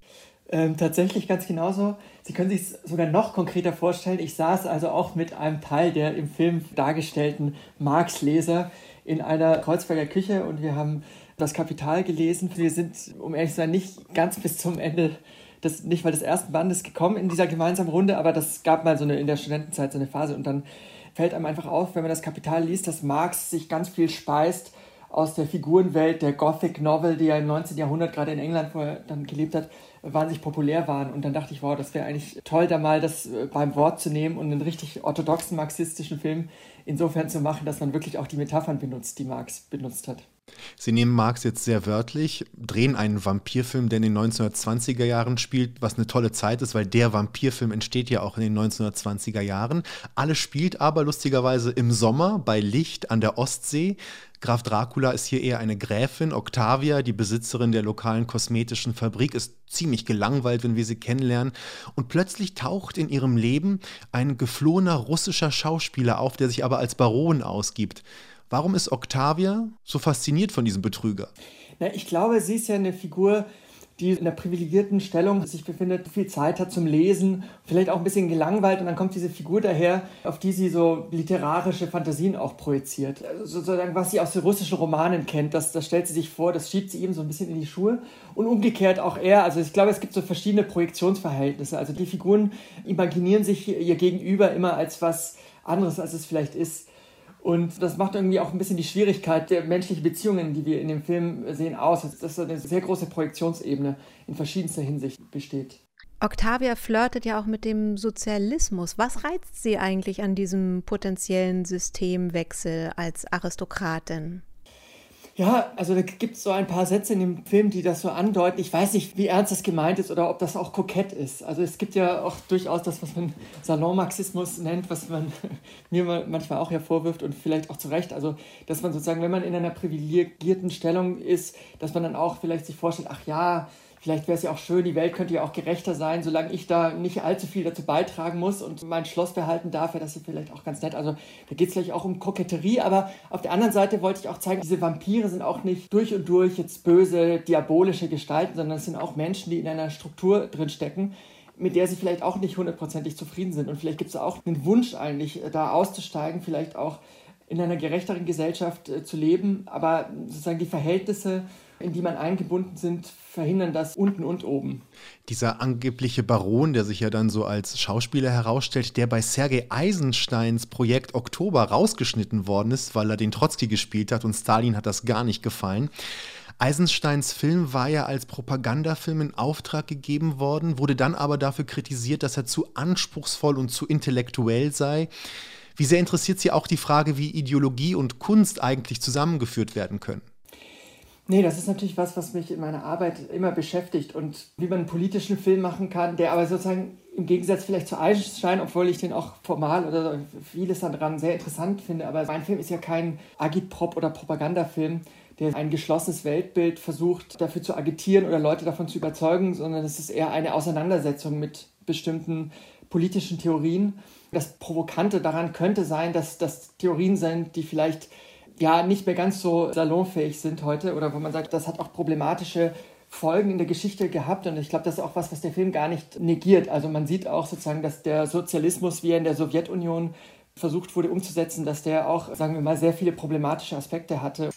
Ähm, tatsächlich ganz genauso. Sie können sich sogar noch konkreter vorstellen. Ich saß also auch mit einem Teil der im Film dargestellten Marx-Leser in einer Kreuzberger Küche und wir haben das Kapital gelesen. Wir sind, um ehrlich zu sein, nicht ganz bis zum Ende des, nicht mal des ersten Bandes gekommen in dieser gemeinsamen Runde, aber das gab mal so eine in der Studentenzeit so eine Phase und dann fällt einem einfach auf, wenn man das Kapital liest, dass Marx sich ganz viel speist aus der Figurenwelt der Gothic Novel, die ja im 19. Jahrhundert gerade in England, wo er dann gelebt hat, wahnsinnig populär waren. Und dann dachte ich, wow, das wäre eigentlich toll, da mal das äh, beim Wort zu nehmen und einen richtig orthodoxen marxistischen Film insofern zu machen, dass man wirklich auch die Metaphern benutzt, die Marx benutzt hat. Sie nehmen Marx jetzt sehr wörtlich, drehen einen Vampirfilm, der in den 1920er Jahren spielt, was eine tolle Zeit ist, weil der Vampirfilm entsteht ja auch in den 1920er Jahren. Alles spielt aber lustigerweise im Sommer bei Licht an der Ostsee. Graf Dracula ist hier eher eine Gräfin. Octavia, die Besitzerin der lokalen kosmetischen Fabrik, ist ziemlich gelangweilt, wenn wir sie kennenlernen. Und plötzlich taucht in ihrem Leben ein geflohener russischer Schauspieler auf, der sich aber als Baron ausgibt. Warum ist Octavia so fasziniert von diesem Betrüger? Na, ich glaube, sie ist ja eine Figur, die in einer privilegierten Stellung sich befindet, viel Zeit hat zum Lesen, vielleicht auch ein bisschen gelangweilt und dann kommt diese Figur daher, auf die sie so literarische Fantasien auch projiziert. Also sozusagen, was sie aus den russischen Romanen kennt, das, das stellt sie sich vor, das schiebt sie ihm so ein bisschen in die Schuhe und umgekehrt auch er. Also ich glaube, es gibt so verschiedene Projektionsverhältnisse. Also die Figuren imaginieren sich ihr Gegenüber immer als was anderes, als es vielleicht ist. Und das macht irgendwie auch ein bisschen die Schwierigkeit der menschlichen Beziehungen, die wir in dem Film sehen, aus. Dass eine sehr große Projektionsebene in verschiedenster Hinsicht besteht. Octavia flirtet ja auch mit dem Sozialismus. Was reizt sie eigentlich an diesem potenziellen Systemwechsel als Aristokratin? Ja, also da gibt es so ein paar Sätze in dem Film, die das so andeuten. Ich weiß nicht, wie ernst das gemeint ist oder ob das auch kokett ist. Also es gibt ja auch durchaus das, was man Salonmarxismus nennt, was man mir manchmal auch hervorwirft und vielleicht auch zu Recht. Also, dass man sozusagen, wenn man in einer privilegierten Stellung ist, dass man dann auch vielleicht sich vorstellt, ach ja, vielleicht wäre es ja auch schön, die Welt könnte ja auch gerechter sein, solange ich da nicht allzu viel dazu beitragen muss und mein Schloss behalten darf, wäre das vielleicht auch ganz nett. Also da geht es vielleicht auch um Koketterie, aber auf der anderen Seite wollte ich auch zeigen, diese Vampire sind auch nicht durch und durch jetzt böse, diabolische Gestalten, sondern es sind auch Menschen, die in einer Struktur drin stecken, mit der sie vielleicht auch nicht hundertprozentig zufrieden sind. Und vielleicht gibt es auch einen Wunsch eigentlich, da auszusteigen, vielleicht auch in einer gerechteren Gesellschaft äh, zu leben, aber sozusagen die Verhältnisse in die man eingebunden sind, verhindern das unten und oben. Dieser angebliche Baron, der sich ja dann so als Schauspieler herausstellt, der bei Sergei Eisensteins Projekt Oktober rausgeschnitten worden ist, weil er den Trotzki gespielt hat und Stalin hat das gar nicht gefallen. Eisensteins Film war ja als Propagandafilm in Auftrag gegeben worden, wurde dann aber dafür kritisiert, dass er zu anspruchsvoll und zu intellektuell sei. Wie sehr interessiert Sie auch die Frage, wie Ideologie und Kunst eigentlich zusammengeführt werden können? Nee, das ist natürlich was, was mich in meiner Arbeit immer beschäftigt und wie man einen politischen Film machen kann, der aber sozusagen im Gegensatz vielleicht zu Eisenstein, obwohl ich den auch formal oder vieles daran sehr interessant finde, aber mein Film ist ja kein Agitprop oder Propagandafilm, der ein geschlossenes Weltbild versucht, dafür zu agitieren oder Leute davon zu überzeugen, sondern es ist eher eine Auseinandersetzung mit bestimmten politischen Theorien. Das Provokante daran könnte sein, dass das Theorien sind, die vielleicht ja nicht mehr ganz so salonfähig sind heute oder wo man sagt, das hat auch problematische Folgen in der Geschichte gehabt und ich glaube, das ist auch was, was der Film gar nicht negiert. Also man sieht auch sozusagen, dass der Sozialismus, wie er in der Sowjetunion versucht wurde umzusetzen, dass der auch, sagen wir mal, sehr viele problematische Aspekte hatte.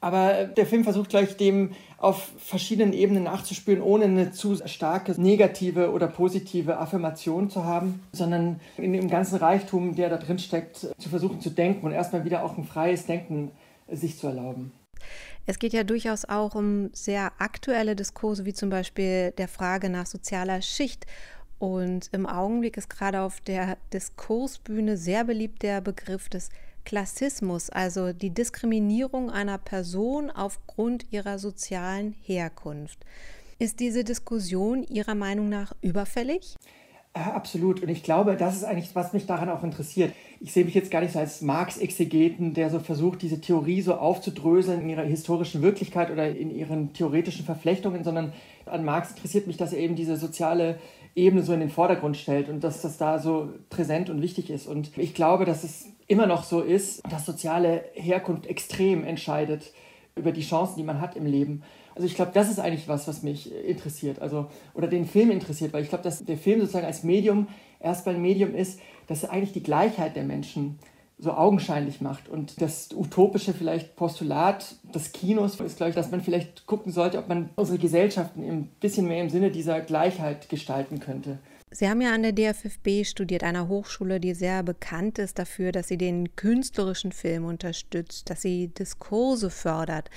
Aber der Film versucht gleich dem auf verschiedenen Ebenen nachzuspüren, ohne eine zu starke negative oder positive Affirmation zu haben, sondern in dem ganzen Reichtum, der da drin steckt, zu versuchen zu denken und erstmal wieder auch ein freies Denken sich zu erlauben. Es geht ja durchaus auch um sehr aktuelle Diskurse, wie zum Beispiel der Frage nach sozialer Schicht und im Augenblick ist gerade auf der Diskursbühne sehr beliebt der Begriff des Klassismus, also die Diskriminierung einer Person aufgrund ihrer sozialen Herkunft. Ist diese Diskussion Ihrer Meinung nach überfällig? Ja, absolut. Und ich glaube, das ist eigentlich, was mich daran auch interessiert. Ich sehe mich jetzt gar nicht so als Marx-Exegeten, der so versucht, diese Theorie so aufzudröseln in ihrer historischen Wirklichkeit oder in ihren theoretischen Verflechtungen, sondern an Marx interessiert mich, dass er eben diese soziale Ebene so in den Vordergrund stellt und dass das da so präsent und wichtig ist. Und ich glaube, dass es immer noch so ist, dass soziale Herkunft extrem entscheidet über die Chancen, die man hat im Leben. Also ich glaube, das ist eigentlich was, was mich interessiert, also oder den Film interessiert, weil ich glaube, dass der Film sozusagen als Medium erstmal ein Medium ist, das eigentlich die Gleichheit der Menschen so augenscheinlich macht. Und das utopische vielleicht Postulat des Kinos ist, glaube ich, dass man vielleicht gucken sollte, ob man unsere Gesellschaften ein bisschen mehr im Sinne dieser Gleichheit gestalten könnte. Sie haben ja an der DFFB studiert, einer Hochschule, die sehr bekannt ist dafür, dass sie den künstlerischen Film unterstützt, dass sie Diskurse fördert.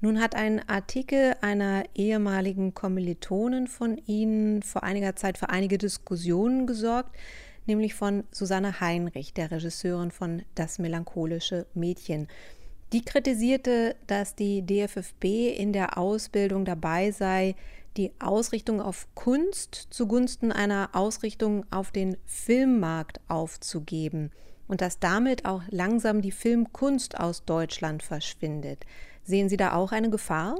Nun hat ein Artikel einer ehemaligen Kommilitonin von Ihnen vor einiger Zeit für einige Diskussionen gesorgt nämlich von Susanne Heinrich, der Regisseurin von Das melancholische Mädchen. Die kritisierte, dass die DFFB in der Ausbildung dabei sei, die Ausrichtung auf Kunst zugunsten einer Ausrichtung auf den Filmmarkt aufzugeben und dass damit auch langsam die Filmkunst aus Deutschland verschwindet. Sehen Sie da auch eine Gefahr?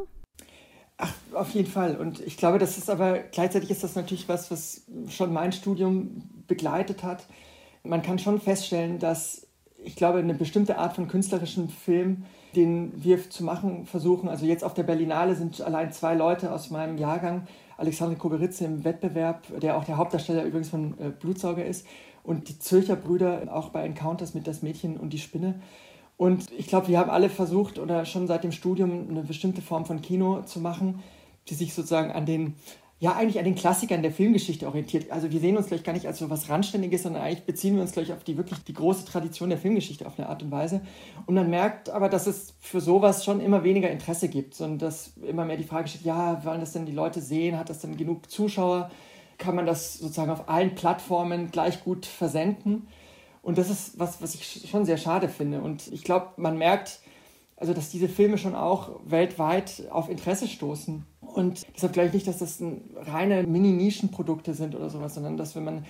Ach, auf jeden Fall. Und ich glaube, das ist aber gleichzeitig ist das natürlich was, was schon mein Studium begleitet hat. Man kann schon feststellen, dass ich glaube, eine bestimmte Art von künstlerischen Film, den wir zu machen versuchen, also jetzt auf der Berlinale sind allein zwei Leute aus meinem Jahrgang, Alexandre Koberitze im Wettbewerb, der auch der Hauptdarsteller übrigens von äh, Blutsauger ist, und die Zürcher Brüder auch bei Encounters mit Das Mädchen und die Spinne. Und ich glaube, wir haben alle versucht oder schon seit dem Studium eine bestimmte Form von Kino zu machen, die sich sozusagen an den, ja, eigentlich an den Klassikern der Filmgeschichte orientiert. Also wir sehen uns gleich gar nicht als so was Randständiges, sondern eigentlich beziehen wir uns gleich auf die wirklich die große Tradition der Filmgeschichte auf eine Art und Weise. Und man merkt aber, dass es für sowas schon immer weniger Interesse gibt, sondern dass immer mehr die Frage steht, ja, wollen das denn die Leute sehen? Hat das denn genug Zuschauer? Kann man das sozusagen auf allen Plattformen gleich gut versenden? Und das ist was, was ich schon sehr schade finde. Und ich glaube, man merkt, also dass diese Filme schon auch weltweit auf Interesse stoßen. Und deshalb glaube ich nicht, dass das reine Mini-Nischen-Produkte sind oder sowas, sondern dass wenn man,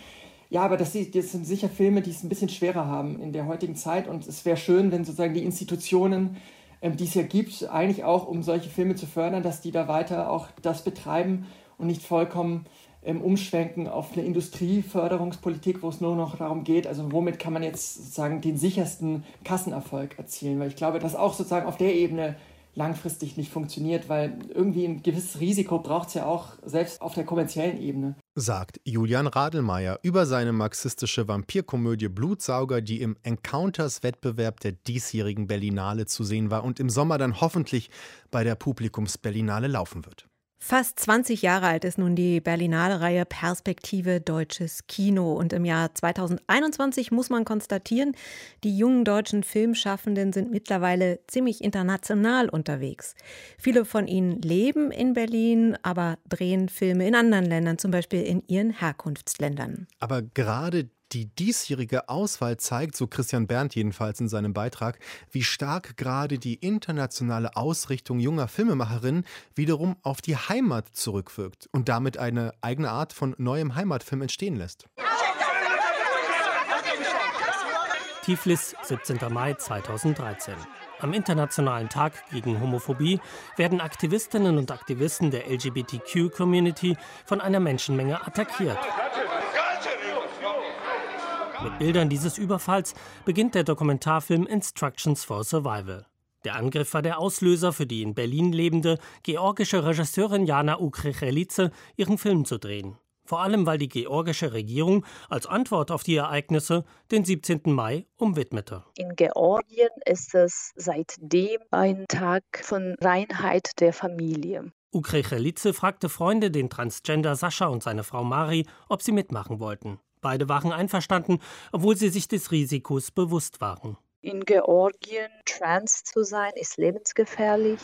ja, aber das, das sind sicher Filme, die es ein bisschen schwerer haben in der heutigen Zeit. Und es wäre schön, wenn sozusagen die Institutionen, ähm, die es ja gibt, eigentlich auch um solche Filme zu fördern, dass die da weiter auch das betreiben und nicht vollkommen ähm, umschwenken auf eine Industrieförderungspolitik, wo es nur noch darum geht, also womit kann man jetzt sozusagen den sichersten Kassenerfolg erzielen. Weil ich glaube, dass auch sozusagen auf der Ebene langfristig nicht funktioniert, weil irgendwie ein gewisses Risiko braucht es ja auch selbst auf der kommerziellen Ebene. Sagt Julian Radelmeier über seine marxistische Vampirkomödie Blutsauger, die im Encounters-Wettbewerb der diesjährigen Berlinale zu sehen war und im Sommer dann hoffentlich bei der Publikumsberlinale laufen wird. Fast 20 Jahre alt ist nun die Berlinale-Reihe Perspektive Deutsches Kino. Und im Jahr 2021 muss man konstatieren, die jungen deutschen Filmschaffenden sind mittlerweile ziemlich international unterwegs. Viele von ihnen leben in Berlin, aber drehen Filme in anderen Ländern, zum Beispiel in ihren Herkunftsländern. Aber gerade die diesjährige Auswahl zeigt, so Christian Berndt jedenfalls in seinem Beitrag, wie stark gerade die internationale Ausrichtung junger Filmemacherinnen wiederum auf die Heimat zurückwirkt und damit eine eigene Art von neuem Heimatfilm entstehen lässt. Tiflis, 17. Mai 2013. Am Internationalen Tag gegen Homophobie werden Aktivistinnen und Aktivisten der LGBTQ-Community von einer Menschenmenge attackiert. Mit Bildern dieses Überfalls beginnt der Dokumentarfilm Instructions for Survival. Der Angriff war der Auslöser für die in Berlin lebende georgische Regisseurin Jana Ukrechelice, ihren Film zu drehen. Vor allem, weil die georgische Regierung als Antwort auf die Ereignisse den 17. Mai umwidmete. In Georgien ist es seitdem ein Tag von Reinheit der Familie. Ukrechelice fragte Freunde, den Transgender Sascha und seine Frau Mari, ob sie mitmachen wollten. Beide waren einverstanden, obwohl sie sich des Risikos bewusst waren. In Georgien trans zu sein ist lebensgefährlich.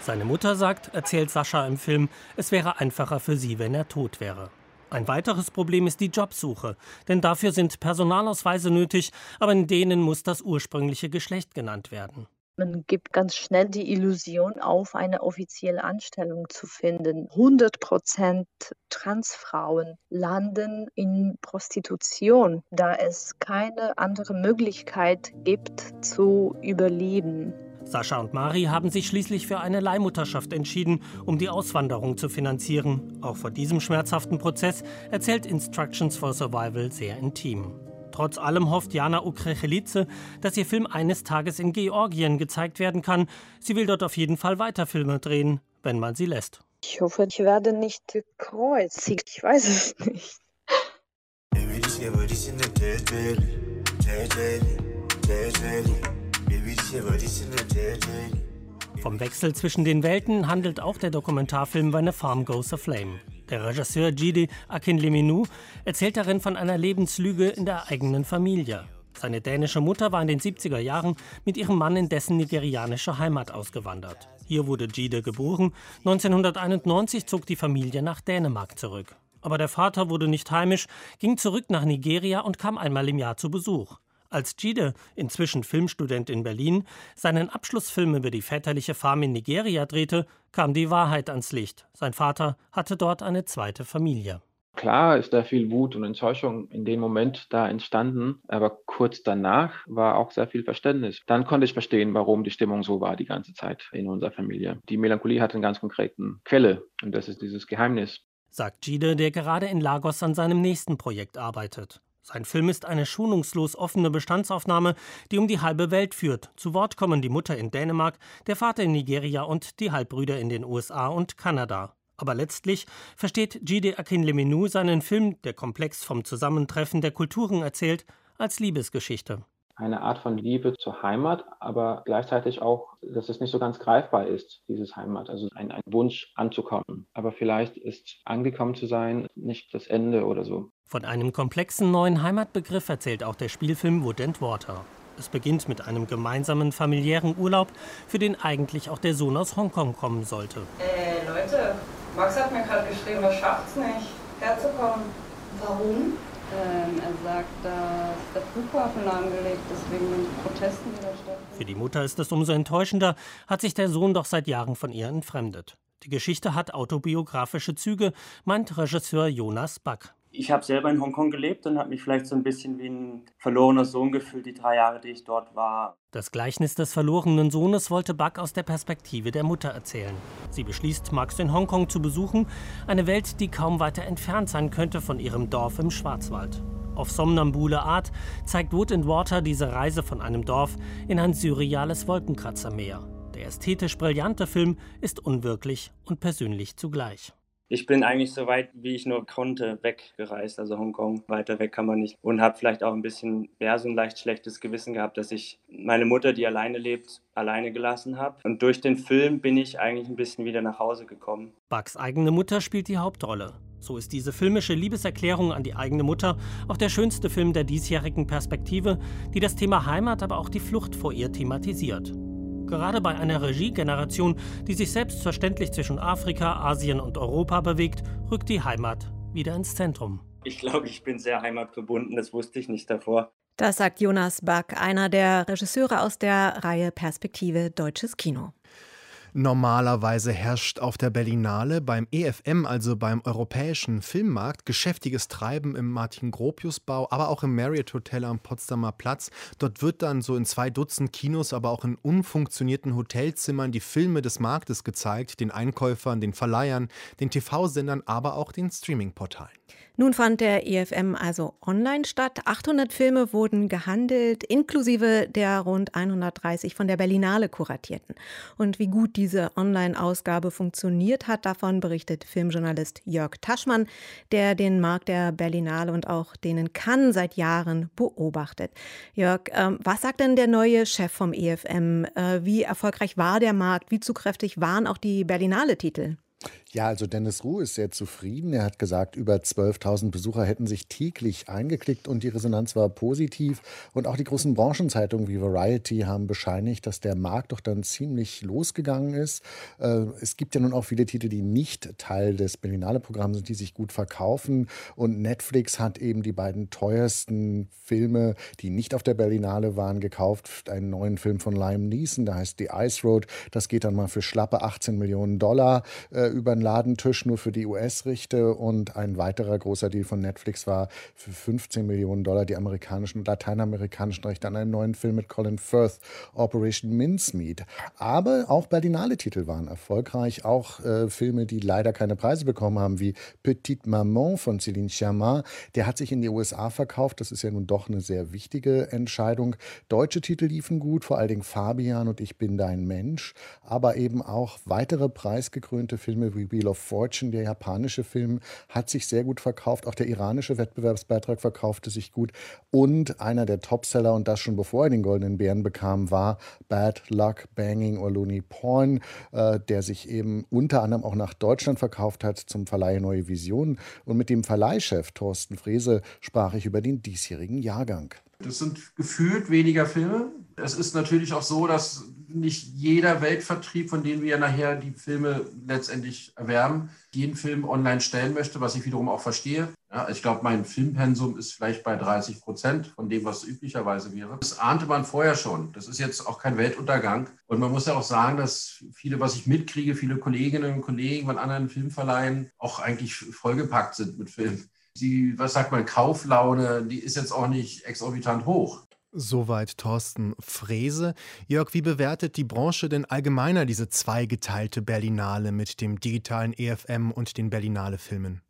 Seine Mutter sagt, erzählt Sascha im Film, es wäre einfacher für sie, wenn er tot wäre. Ein weiteres Problem ist die Jobsuche, denn dafür sind Personalausweise nötig, aber in denen muss das ursprüngliche Geschlecht genannt werden. Man gibt ganz schnell die Illusion auf, eine offizielle Anstellung zu finden. 100 Prozent Transfrauen landen in Prostitution, da es keine andere Möglichkeit gibt zu überleben. Sascha und Mari haben sich schließlich für eine Leihmutterschaft entschieden, um die Auswanderung zu finanzieren. Auch vor diesem schmerzhaften Prozess erzählt Instructions for Survival sehr intim. Trotz allem hofft Jana Ukrechelice, dass ihr Film eines Tages in Georgien gezeigt werden kann. Sie will dort auf jeden Fall weiter Filme drehen, wenn man sie lässt. Ich hoffe, ich werde nicht gekreuzigt. Ich weiß es nicht. Vom Wechsel zwischen den Welten handelt auch der Dokumentarfilm When a Farm Goes Aflame. Der Regisseur Jide Akinleminou erzählt darin von einer Lebenslüge in der eigenen Familie. Seine dänische Mutter war in den 70er Jahren mit ihrem Mann in dessen nigerianische Heimat ausgewandert. Hier wurde Jide geboren. 1991 zog die Familie nach Dänemark zurück. Aber der Vater wurde nicht heimisch, ging zurück nach Nigeria und kam einmal im Jahr zu Besuch. Als Jide, inzwischen Filmstudent in Berlin, seinen Abschlussfilm über die väterliche Farm in Nigeria drehte, kam die Wahrheit ans Licht. Sein Vater hatte dort eine zweite Familie. Klar ist da viel Wut und Enttäuschung in dem Moment da entstanden, aber kurz danach war auch sehr viel Verständnis. Dann konnte ich verstehen, warum die Stimmung so war die ganze Zeit in unserer Familie. Die Melancholie hat einen ganz konkreten Quelle und das ist dieses Geheimnis. Sagt Jide, der gerade in Lagos an seinem nächsten Projekt arbeitet. Sein Film ist eine schonungslos offene Bestandsaufnahme, die um die halbe Welt führt. Zu Wort kommen die Mutter in Dänemark, der Vater in Nigeria und die Halbbrüder in den USA und Kanada. Aber letztlich versteht Jide Akinleminou seinen Film, der komplex vom Zusammentreffen der Kulturen erzählt, als Liebesgeschichte eine Art von Liebe zur Heimat, aber gleichzeitig auch, dass es nicht so ganz greifbar ist, dieses Heimat, also ein, ein, Wunsch anzukommen. Aber vielleicht ist angekommen zu sein nicht das Ende oder so. Von einem komplexen neuen Heimatbegriff erzählt auch der Spielfilm Wood and Water. Es beginnt mit einem gemeinsamen familiären Urlaub, für den eigentlich auch der Sohn aus Hongkong kommen sollte. Äh, Leute, Max hat mir gerade geschrieben, er schafft's nicht, herzukommen. Warum? Ähm, er sagt, dass der Flughafen lahmgelegt ist wegen den Protesten, die da stattfinden. Für die Mutter ist es umso enttäuschender, hat sich der Sohn doch seit Jahren von ihr entfremdet. Die Geschichte hat autobiografische Züge, meint Regisseur Jonas Back. Ich habe selber in Hongkong gelebt und habe mich vielleicht so ein bisschen wie ein verlorener Sohn gefühlt, die drei Jahre, die ich dort war. Das Gleichnis des verlorenen Sohnes wollte Buck aus der Perspektive der Mutter erzählen. Sie beschließt, Max in Hongkong zu besuchen, eine Welt, die kaum weiter entfernt sein könnte von ihrem Dorf im Schwarzwald. Auf somnambule Art zeigt Wood and Water diese Reise von einem Dorf in ein surreales Wolkenkratzermeer. Der ästhetisch brillante Film ist unwirklich und persönlich zugleich. Ich bin eigentlich so weit, wie ich nur konnte, weggereist, also Hongkong. Weiter weg kann man nicht. Und habe vielleicht auch ein bisschen, ja, so ein leicht schlechtes Gewissen gehabt, dass ich meine Mutter, die alleine lebt, alleine gelassen habe. Und durch den Film bin ich eigentlich ein bisschen wieder nach Hause gekommen. Bugs eigene Mutter spielt die Hauptrolle. So ist diese filmische Liebeserklärung an die eigene Mutter auch der schönste Film der diesjährigen Perspektive, die das Thema Heimat, aber auch die Flucht vor ihr thematisiert. Gerade bei einer Regiegeneration, die sich selbstverständlich zwischen Afrika, Asien und Europa bewegt, rückt die Heimat wieder ins Zentrum. Ich glaube, ich bin sehr heimatgebunden, das wusste ich nicht davor. Das sagt Jonas Back, einer der Regisseure aus der Reihe Perspektive Deutsches Kino. Normalerweise herrscht auf der Berlinale beim EFM, also beim Europäischen Filmmarkt, geschäftiges Treiben im Martin-Gropius-Bau, aber auch im Marriott Hotel am Potsdamer Platz. Dort wird dann so in zwei Dutzend Kinos, aber auch in unfunktionierten Hotelzimmern die Filme des Marktes gezeigt, den Einkäufern, den Verleihern, den TV-Sendern, aber auch den Streaming-Portalen. Nun fand der EFM also online statt. 800 Filme wurden gehandelt, inklusive der rund 130 von der Berlinale kuratierten. Und wie gut diese Online-Ausgabe funktioniert hat, davon berichtet Filmjournalist Jörg Taschmann, der den Markt der Berlinale und auch denen kann seit Jahren beobachtet. Jörg, äh, was sagt denn der neue Chef vom EFM? Äh, wie erfolgreich war der Markt? Wie zugkräftig waren auch die Berlinale-Titel? Ja, also Dennis Ruh ist sehr zufrieden. Er hat gesagt, über 12.000 Besucher hätten sich täglich eingeklickt und die Resonanz war positiv. Und auch die großen Branchenzeitungen wie Variety haben bescheinigt, dass der Markt doch dann ziemlich losgegangen ist. Äh, es gibt ja nun auch viele Titel, die nicht Teil des Berlinale-Programms sind, die sich gut verkaufen. Und Netflix hat eben die beiden teuersten Filme, die nicht auf der Berlinale waren, gekauft. Einen neuen Film von Liam Neeson, der heißt The Ice Road. Das geht dann mal für schlappe 18 Millionen Dollar äh, über Ladentisch nur für die US-Richte und ein weiterer großer Deal von Netflix war für 15 Millionen Dollar die amerikanischen und lateinamerikanischen Rechte an einem neuen Film mit Colin Firth, Operation Mincemeat. Aber auch Berlinale-Titel waren erfolgreich, auch äh, Filme, die leider keine Preise bekommen haben, wie Petite Maman von Céline Sciamma. Der hat sich in die USA verkauft, das ist ja nun doch eine sehr wichtige Entscheidung. Deutsche Titel liefen gut, vor allen Dingen Fabian und Ich bin dein Mensch, aber eben auch weitere preisgekrönte Filme wie Wheel of Fortune, der japanische Film, hat sich sehr gut verkauft. Auch der iranische Wettbewerbsbeitrag verkaufte sich gut. Und einer der Topseller, und das schon bevor er den Goldenen Bären bekam, war Bad Luck Banging or Looney Porn, äh, der sich eben unter anderem auch nach Deutschland verkauft hat zum Verleih Neue Visionen. Und mit dem Verleihchef Thorsten Frese sprach ich über den diesjährigen Jahrgang. Das sind gefühlt weniger Filme. Es ist natürlich auch so, dass nicht jeder Weltvertrieb, von dem wir ja nachher die Filme letztendlich erwerben, jeden Film online stellen möchte, was ich wiederum auch verstehe. Ja, ich glaube, mein Filmpensum ist vielleicht bei 30 Prozent von dem, was üblicherweise wäre. Das ahnte man vorher schon. Das ist jetzt auch kein Weltuntergang. Und man muss ja auch sagen, dass viele, was ich mitkriege, viele Kolleginnen und Kollegen von anderen Filmverleihen auch eigentlich vollgepackt sind mit Filmen die, was sagt man, Kauflaune, die ist jetzt auch nicht exorbitant hoch. Soweit Thorsten Frese. Jörg, wie bewertet die Branche denn allgemeiner diese zweigeteilte Berlinale mit dem digitalen EFM und den Berlinale Filmen?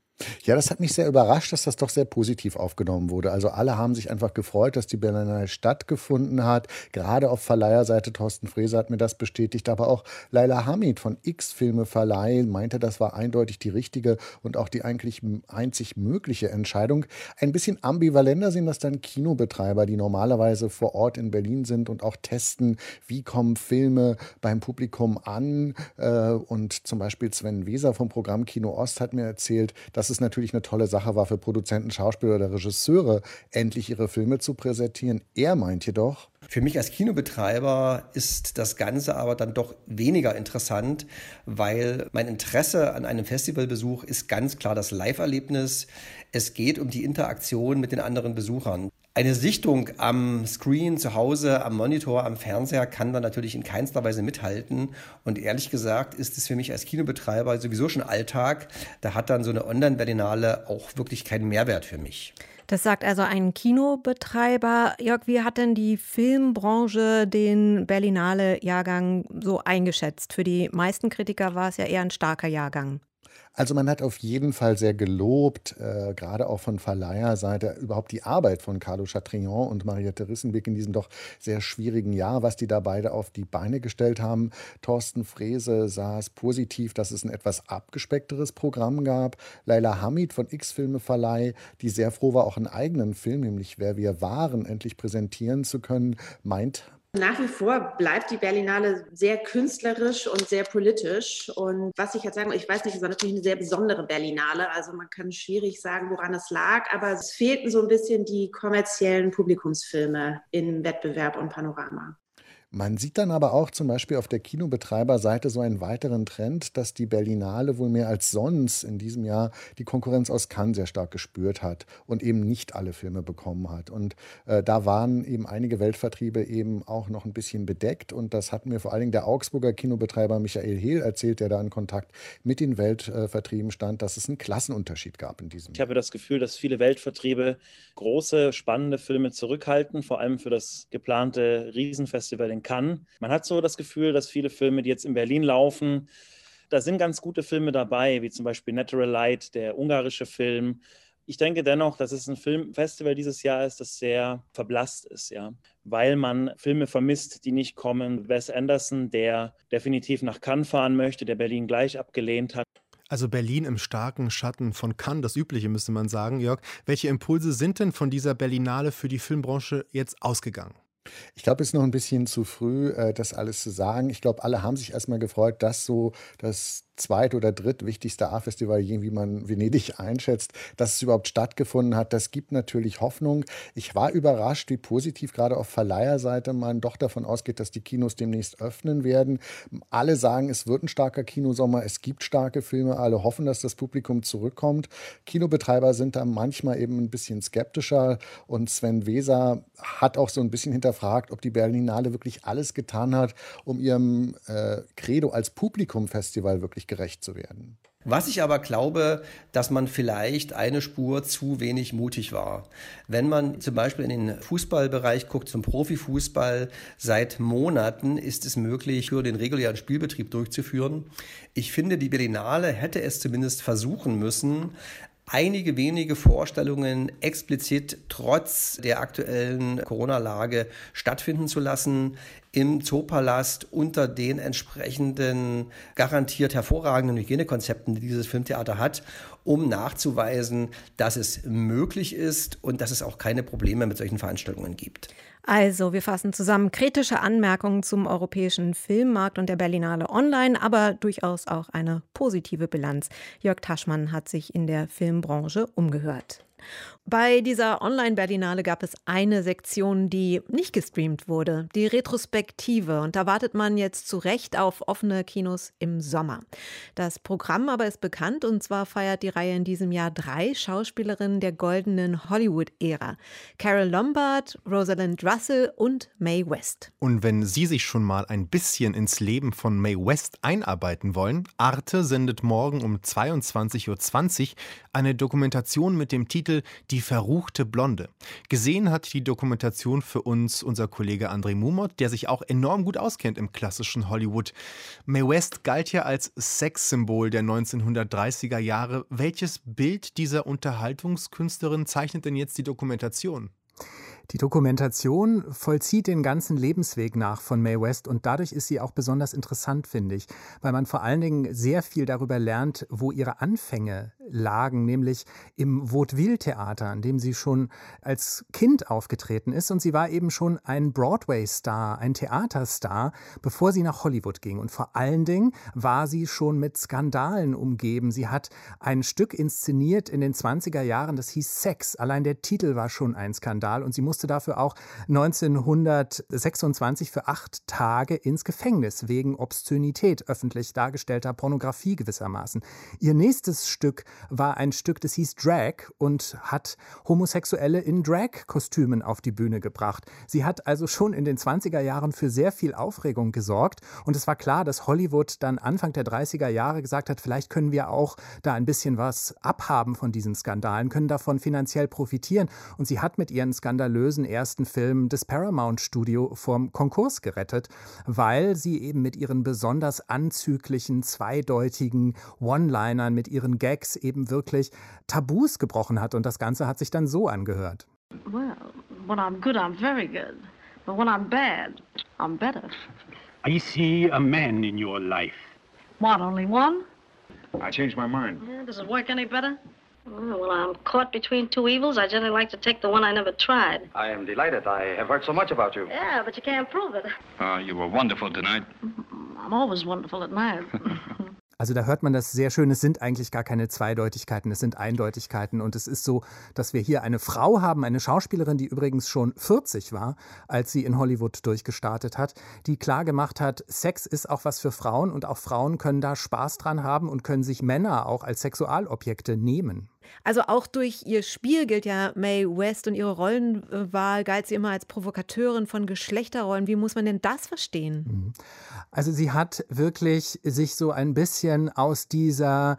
Ja, das hat mich sehr überrascht, dass das doch sehr positiv aufgenommen wurde. Also alle haben sich einfach gefreut, dass die Berlinale stattgefunden hat. Gerade auf Verleiherseite, Thorsten Frese hat mir das bestätigt, aber auch Laila Hamid von X-Filme Verleih meinte, das war eindeutig die richtige und auch die eigentlich einzig mögliche Entscheidung. Ein bisschen ambivalenter sehen das dann Kinobetreiber, die normalerweise vor Ort in Berlin sind und auch testen, wie kommen Filme beim Publikum an. Äh, und zum Beispiel Sven Weser vom Programm Kino Ost hat mir erzählt, dass dass es natürlich eine tolle Sache war für Produzenten, Schauspieler oder Regisseure, endlich ihre Filme zu präsentieren. Er meint jedoch, für mich als Kinobetreiber ist das Ganze aber dann doch weniger interessant, weil mein Interesse an einem Festivalbesuch ist ganz klar das Live-Erlebnis. Es geht um die Interaktion mit den anderen Besuchern. Eine Sichtung am Screen zu Hause, am Monitor, am Fernseher kann da natürlich in keinster Weise mithalten. Und ehrlich gesagt ist es für mich als Kinobetreiber sowieso schon Alltag. Da hat dann so eine Online-Berlinale auch wirklich keinen Mehrwert für mich. Das sagt also ein Kinobetreiber. Jörg, wie hat denn die Filmbranche den Berlinale-Jahrgang so eingeschätzt? Für die meisten Kritiker war es ja eher ein starker Jahrgang. Also man hat auf jeden Fall sehr gelobt, äh, gerade auch von Verleiherseite, überhaupt die Arbeit von Carlo Chatrion und Mariette Rissenbeck in diesem doch sehr schwierigen Jahr, was die da beide auf die Beine gestellt haben. Thorsten Frese sah es positiv, dass es ein etwas abgespeckteres Programm gab. Leila Hamid von X-Filme Verleih, die sehr froh war, auch einen eigenen Film, nämlich Wer wir waren, endlich präsentieren zu können, meint nach wie vor bleibt die Berlinale sehr künstlerisch und sehr politisch. Und was ich jetzt sagen ich weiß nicht, es war natürlich eine sehr besondere Berlinale. Also man kann schwierig sagen, woran es lag, aber es fehlten so ein bisschen die kommerziellen Publikumsfilme in Wettbewerb und Panorama. Man sieht dann aber auch zum Beispiel auf der Kinobetreiberseite so einen weiteren Trend, dass die Berlinale wohl mehr als sonst in diesem Jahr die Konkurrenz aus Cannes sehr stark gespürt hat und eben nicht alle Filme bekommen hat. Und äh, da waren eben einige Weltvertriebe eben auch noch ein bisschen bedeckt. Und das hat mir vor allen Dingen der Augsburger Kinobetreiber Michael Hehl erzählt, der da in Kontakt mit den Weltvertrieben stand, dass es einen Klassenunterschied gab in diesem Jahr. Ich habe das Gefühl, dass viele Weltvertriebe große, spannende Filme zurückhalten, vor allem für das geplante Riesenfestival in kann. Man hat so das Gefühl, dass viele Filme, die jetzt in Berlin laufen, da sind ganz gute Filme dabei, wie zum Beispiel Natural Light, der ungarische Film. Ich denke dennoch, dass es ein Filmfestival dieses Jahr ist, das sehr verblasst ist, ja, weil man Filme vermisst, die nicht kommen. Wes Anderson, der definitiv nach Cannes fahren möchte, der Berlin gleich abgelehnt hat. Also Berlin im starken Schatten von Cannes, das Übliche müsste man sagen. Jörg, welche Impulse sind denn von dieser Berlinale für die Filmbranche jetzt ausgegangen? Ich glaube, es ist noch ein bisschen zu früh, äh, das alles zu sagen. Ich glaube, alle haben sich erstmal gefreut, dass so das zweit- oder drittwichtigste A-Festival, wie man Venedig einschätzt, dass es überhaupt stattgefunden hat. Das gibt natürlich Hoffnung. Ich war überrascht, wie positiv gerade auf Verleiherseite man doch davon ausgeht, dass die Kinos demnächst öffnen werden. Alle sagen, es wird ein starker Kinosommer, es gibt starke Filme, alle hoffen, dass das Publikum zurückkommt. Kinobetreiber sind da manchmal eben ein bisschen skeptischer und Sven Weser hat auch so ein bisschen hinterfragt, ob die Berlinale wirklich alles getan hat, um ihrem äh, Credo als Publikumfestival wirklich wirklich gerecht zu werden. Was ich aber glaube, dass man vielleicht eine Spur zu wenig mutig war. Wenn man zum Beispiel in den Fußballbereich guckt, zum Profifußball, seit Monaten ist es möglich, für den regulären Spielbetrieb durchzuführen. Ich finde, die Berlinale hätte es zumindest versuchen müssen, einige wenige Vorstellungen explizit trotz der aktuellen Corona-Lage stattfinden zu lassen im Zoopalast unter den entsprechenden garantiert hervorragenden Hygienekonzepten, die dieses Filmtheater hat, um nachzuweisen, dass es möglich ist und dass es auch keine Probleme mit solchen Veranstaltungen gibt. Also, wir fassen zusammen kritische Anmerkungen zum europäischen Filmmarkt und der Berlinale Online, aber durchaus auch eine positive Bilanz. Jörg Taschmann hat sich in der Filmbranche umgehört. Bei dieser Online-Berlinale gab es eine Sektion, die nicht gestreamt wurde, die Retrospektive. Und da wartet man jetzt zu Recht auf offene Kinos im Sommer. Das Programm aber ist bekannt und zwar feiert die Reihe in diesem Jahr drei Schauspielerinnen der goldenen Hollywood-Ära. Carol Lombard, Rosalind Russell und Mae West. Und wenn Sie sich schon mal ein bisschen ins Leben von Mae West einarbeiten wollen, Arte sendet morgen um 22.20 Uhr eine Dokumentation mit dem Titel Die verruchte Blonde. Gesehen hat die Dokumentation für uns unser Kollege André Mumot, der sich auch enorm gut auskennt im klassischen Hollywood. Mae West galt ja als Sexsymbol der 1930er Jahre. Welches Bild dieser Unterhaltungskünstlerin zeichnet denn jetzt die Dokumentation? Die Dokumentation vollzieht den ganzen Lebensweg nach von Mae West und dadurch ist sie auch besonders interessant, finde ich, weil man vor allen Dingen sehr viel darüber lernt, wo ihre Anfänge lagen, nämlich im Vaudeville-Theater, an dem sie schon als Kind aufgetreten ist und sie war eben schon ein Broadway-Star, ein Theaterstar, bevor sie nach Hollywood ging und vor allen Dingen war sie schon mit Skandalen umgeben. Sie hat ein Stück inszeniert in den 20er Jahren, das hieß Sex. Allein der Titel war schon ein Skandal und sie musste musste dafür auch 1926 für acht Tage ins Gefängnis wegen Obszönität öffentlich dargestellter Pornografie gewissermaßen. Ihr nächstes Stück war ein Stück, das hieß Drag und hat Homosexuelle in Drag-Kostümen auf die Bühne gebracht. Sie hat also schon in den 20er Jahren für sehr viel Aufregung gesorgt und es war klar, dass Hollywood dann Anfang der 30er Jahre gesagt hat, vielleicht können wir auch da ein bisschen was abhaben von diesen Skandalen, können davon finanziell profitieren und sie hat mit ihren skandalösen ersten Filmen das Paramount Studio vom Konkurs gerettet, weil sie eben mit ihren besonders anzüglichen, zweideutigen One-Linern, mit ihren Gags eben wirklich Tabus gebrochen hat. Und das Ganze hat sich dann so angehört. Well, when I'm good, I'm very good. But when I'm bad, I'm better. I see a man in your life. What, only one? I changed my mind. Yeah, does it work any better? Well, when I'm caught between two evils, I generally like to take the one I never tried. I am delighted. I have heard so much about you. Yeah, but you can't prove it. Uh, you were wonderful tonight. I'm always wonderful at night. Also da hört man das sehr schön. Es sind eigentlich gar keine Zweideutigkeiten, es sind Eindeutigkeiten. Und es ist so, dass wir hier eine Frau haben, eine Schauspielerin, die übrigens schon 40 war, als sie in Hollywood durchgestartet hat, die klar gemacht hat, Sex ist auch was für Frauen und auch Frauen können da Spaß dran haben und können sich Männer auch als Sexualobjekte nehmen. Also auch durch ihr Spiel gilt ja Mae West und ihre Rollenwahl galt sie immer als Provokateurin von Geschlechterrollen. Wie muss man denn das verstehen? Mhm. Also sie hat wirklich sich so ein bisschen aus dieser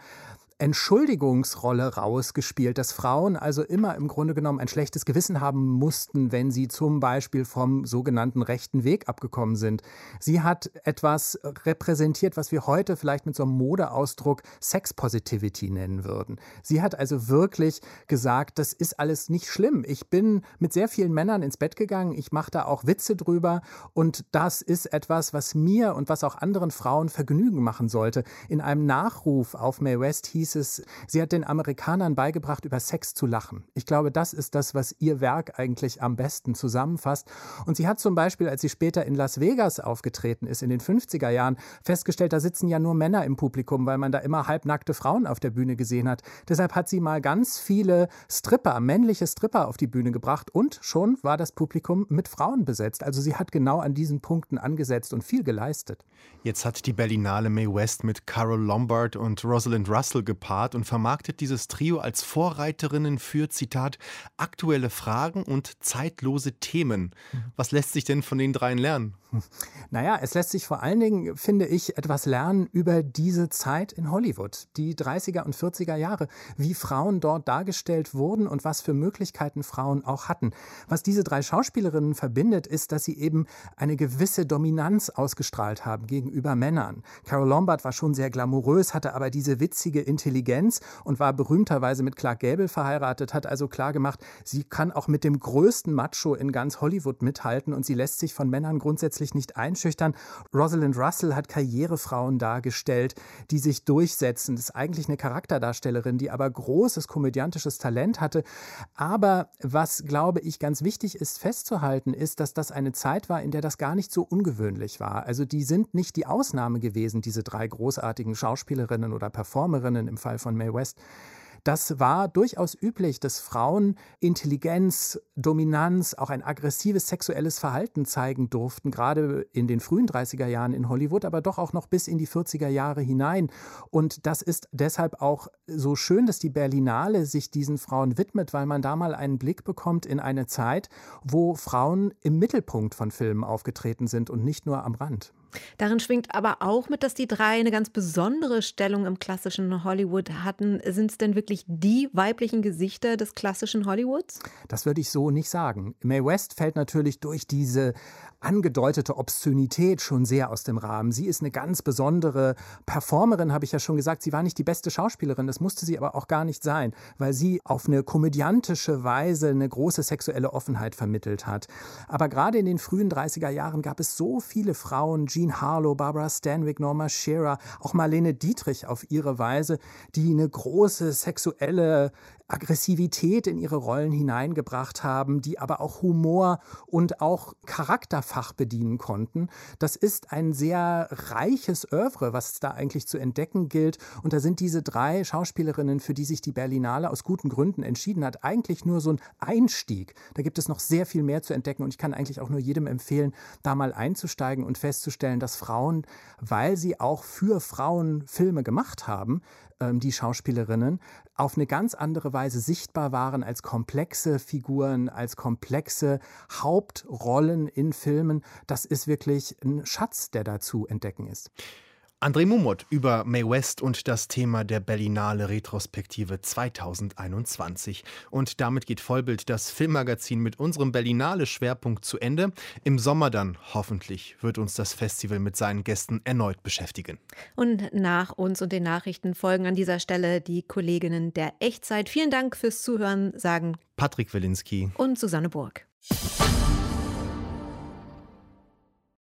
Entschuldigungsrolle rausgespielt, dass Frauen also immer im Grunde genommen ein schlechtes Gewissen haben mussten, wenn sie zum Beispiel vom sogenannten rechten Weg abgekommen sind. Sie hat etwas repräsentiert, was wir heute vielleicht mit so einem Modeausdruck Sex Positivity nennen würden. Sie hat also wirklich gesagt, das ist alles nicht schlimm. Ich bin mit sehr vielen Männern ins Bett gegangen, ich mache da auch Witze drüber und das ist etwas, was mir und was auch anderen Frauen Vergnügen machen sollte. In einem Nachruf auf Mae West hieß hieß es, sie hat den Amerikanern beigebracht, über Sex zu lachen. Ich glaube, das ist das, was ihr Werk eigentlich am besten zusammenfasst. Und sie hat zum Beispiel, als sie später in Las Vegas aufgetreten ist, in den 50er Jahren, festgestellt, da sitzen ja nur Männer im Publikum, weil man da immer halbnackte Frauen auf der Bühne gesehen hat. Deshalb hat sie mal ganz viele Stripper, männliche Stripper auf die Bühne gebracht und schon war das Publikum mit Frauen besetzt. Also sie hat genau an diesen Punkten angesetzt und viel geleistet. Jetzt hat die Berlinale Mae West mit Carol Lombard und Rosalind Russell gepaart und vermarktet dieses Trio als Vorreiterinnen für, Zitat, aktuelle Fragen und zeitlose Themen. Was lässt sich denn von den dreien lernen? Naja, es lässt sich vor allen Dingen, finde ich, etwas lernen über diese Zeit in Hollywood, die 30er und 40er Jahre, wie Frauen dort dargestellt wurden und was für Möglichkeiten Frauen auch hatten. Was diese drei Schauspielerinnen verbindet, ist, dass sie eben eine gewisse Dominanz ausgestrahlt haben gegenüber Männern. Carol Lombard war schon sehr glamourös, hatte aber diese witzige Intelligenz und war berühmterweise mit Clark Gable verheiratet, hat also klar gemacht, sie kann auch mit dem größten Macho in ganz Hollywood mithalten und sie lässt sich von Männern grundsätzlich nicht einschüchtern. Rosalind Russell hat Karrierefrauen dargestellt, die sich durchsetzen. Das ist eigentlich eine Charakterdarstellerin, die aber großes komödiantisches Talent hatte. Aber was, glaube ich, ganz wichtig ist festzuhalten, ist, dass das eine Zeit war, in der das gar nicht so ungewöhnlich war. Also die sind nicht die Ausnahme gewesen, diese drei großartigen Schauspielerinnen oder Performerinnen im Fall von Mae West. Das war durchaus üblich, dass Frauen Intelligenz, Dominanz, auch ein aggressives sexuelles Verhalten zeigen durften, gerade in den frühen 30er Jahren in Hollywood, aber doch auch noch bis in die 40er Jahre hinein. Und das ist deshalb auch so schön, dass die Berlinale sich diesen Frauen widmet, weil man da mal einen Blick bekommt in eine Zeit, wo Frauen im Mittelpunkt von Filmen aufgetreten sind und nicht nur am Rand. Darin schwingt aber auch mit, dass die drei eine ganz besondere Stellung im klassischen Hollywood hatten. Sind es denn wirklich die weiblichen Gesichter des klassischen Hollywoods? Das würde ich so nicht sagen. Mae West fällt natürlich durch diese angedeutete Obszönität schon sehr aus dem Rahmen. Sie ist eine ganz besondere Performerin, habe ich ja schon gesagt. Sie war nicht die beste Schauspielerin, das musste sie aber auch gar nicht sein, weil sie auf eine komödiantische Weise eine große sexuelle Offenheit vermittelt hat. Aber gerade in den frühen 30er Jahren gab es so viele Frauen, Jean Harlow, Barbara Stanwyck, Norma Shearer, auch Marlene Dietrich auf ihre Weise, die eine große sexuelle Aggressivität in ihre Rollen hineingebracht haben, die aber auch Humor und auch Charakterfach bedienen konnten. Das ist ein sehr reiches Oeuvre, was da eigentlich zu entdecken gilt. Und da sind diese drei Schauspielerinnen, für die sich die Berlinale aus guten Gründen entschieden hat, eigentlich nur so ein Einstieg. Da gibt es noch sehr viel mehr zu entdecken und ich kann eigentlich auch nur jedem empfehlen, da mal einzusteigen und festzustellen, dass Frauen, weil sie auch für Frauen Filme gemacht haben, ähm, die Schauspielerinnen, auf eine ganz andere Weise sichtbar waren als komplexe Figuren, als komplexe Hauptrollen in Filmen. Das ist wirklich ein Schatz, der da zu entdecken ist. André Mumot über Mae West und das Thema der Berlinale Retrospektive 2021. Und damit geht Vollbild das Filmmagazin mit unserem Berlinale Schwerpunkt zu Ende. Im Sommer dann hoffentlich wird uns das Festival mit seinen Gästen erneut beschäftigen. Und nach uns und den Nachrichten folgen an dieser Stelle die Kolleginnen der Echtzeit. Vielen Dank fürs Zuhören, sagen Patrick Wilinski und Susanne Burg.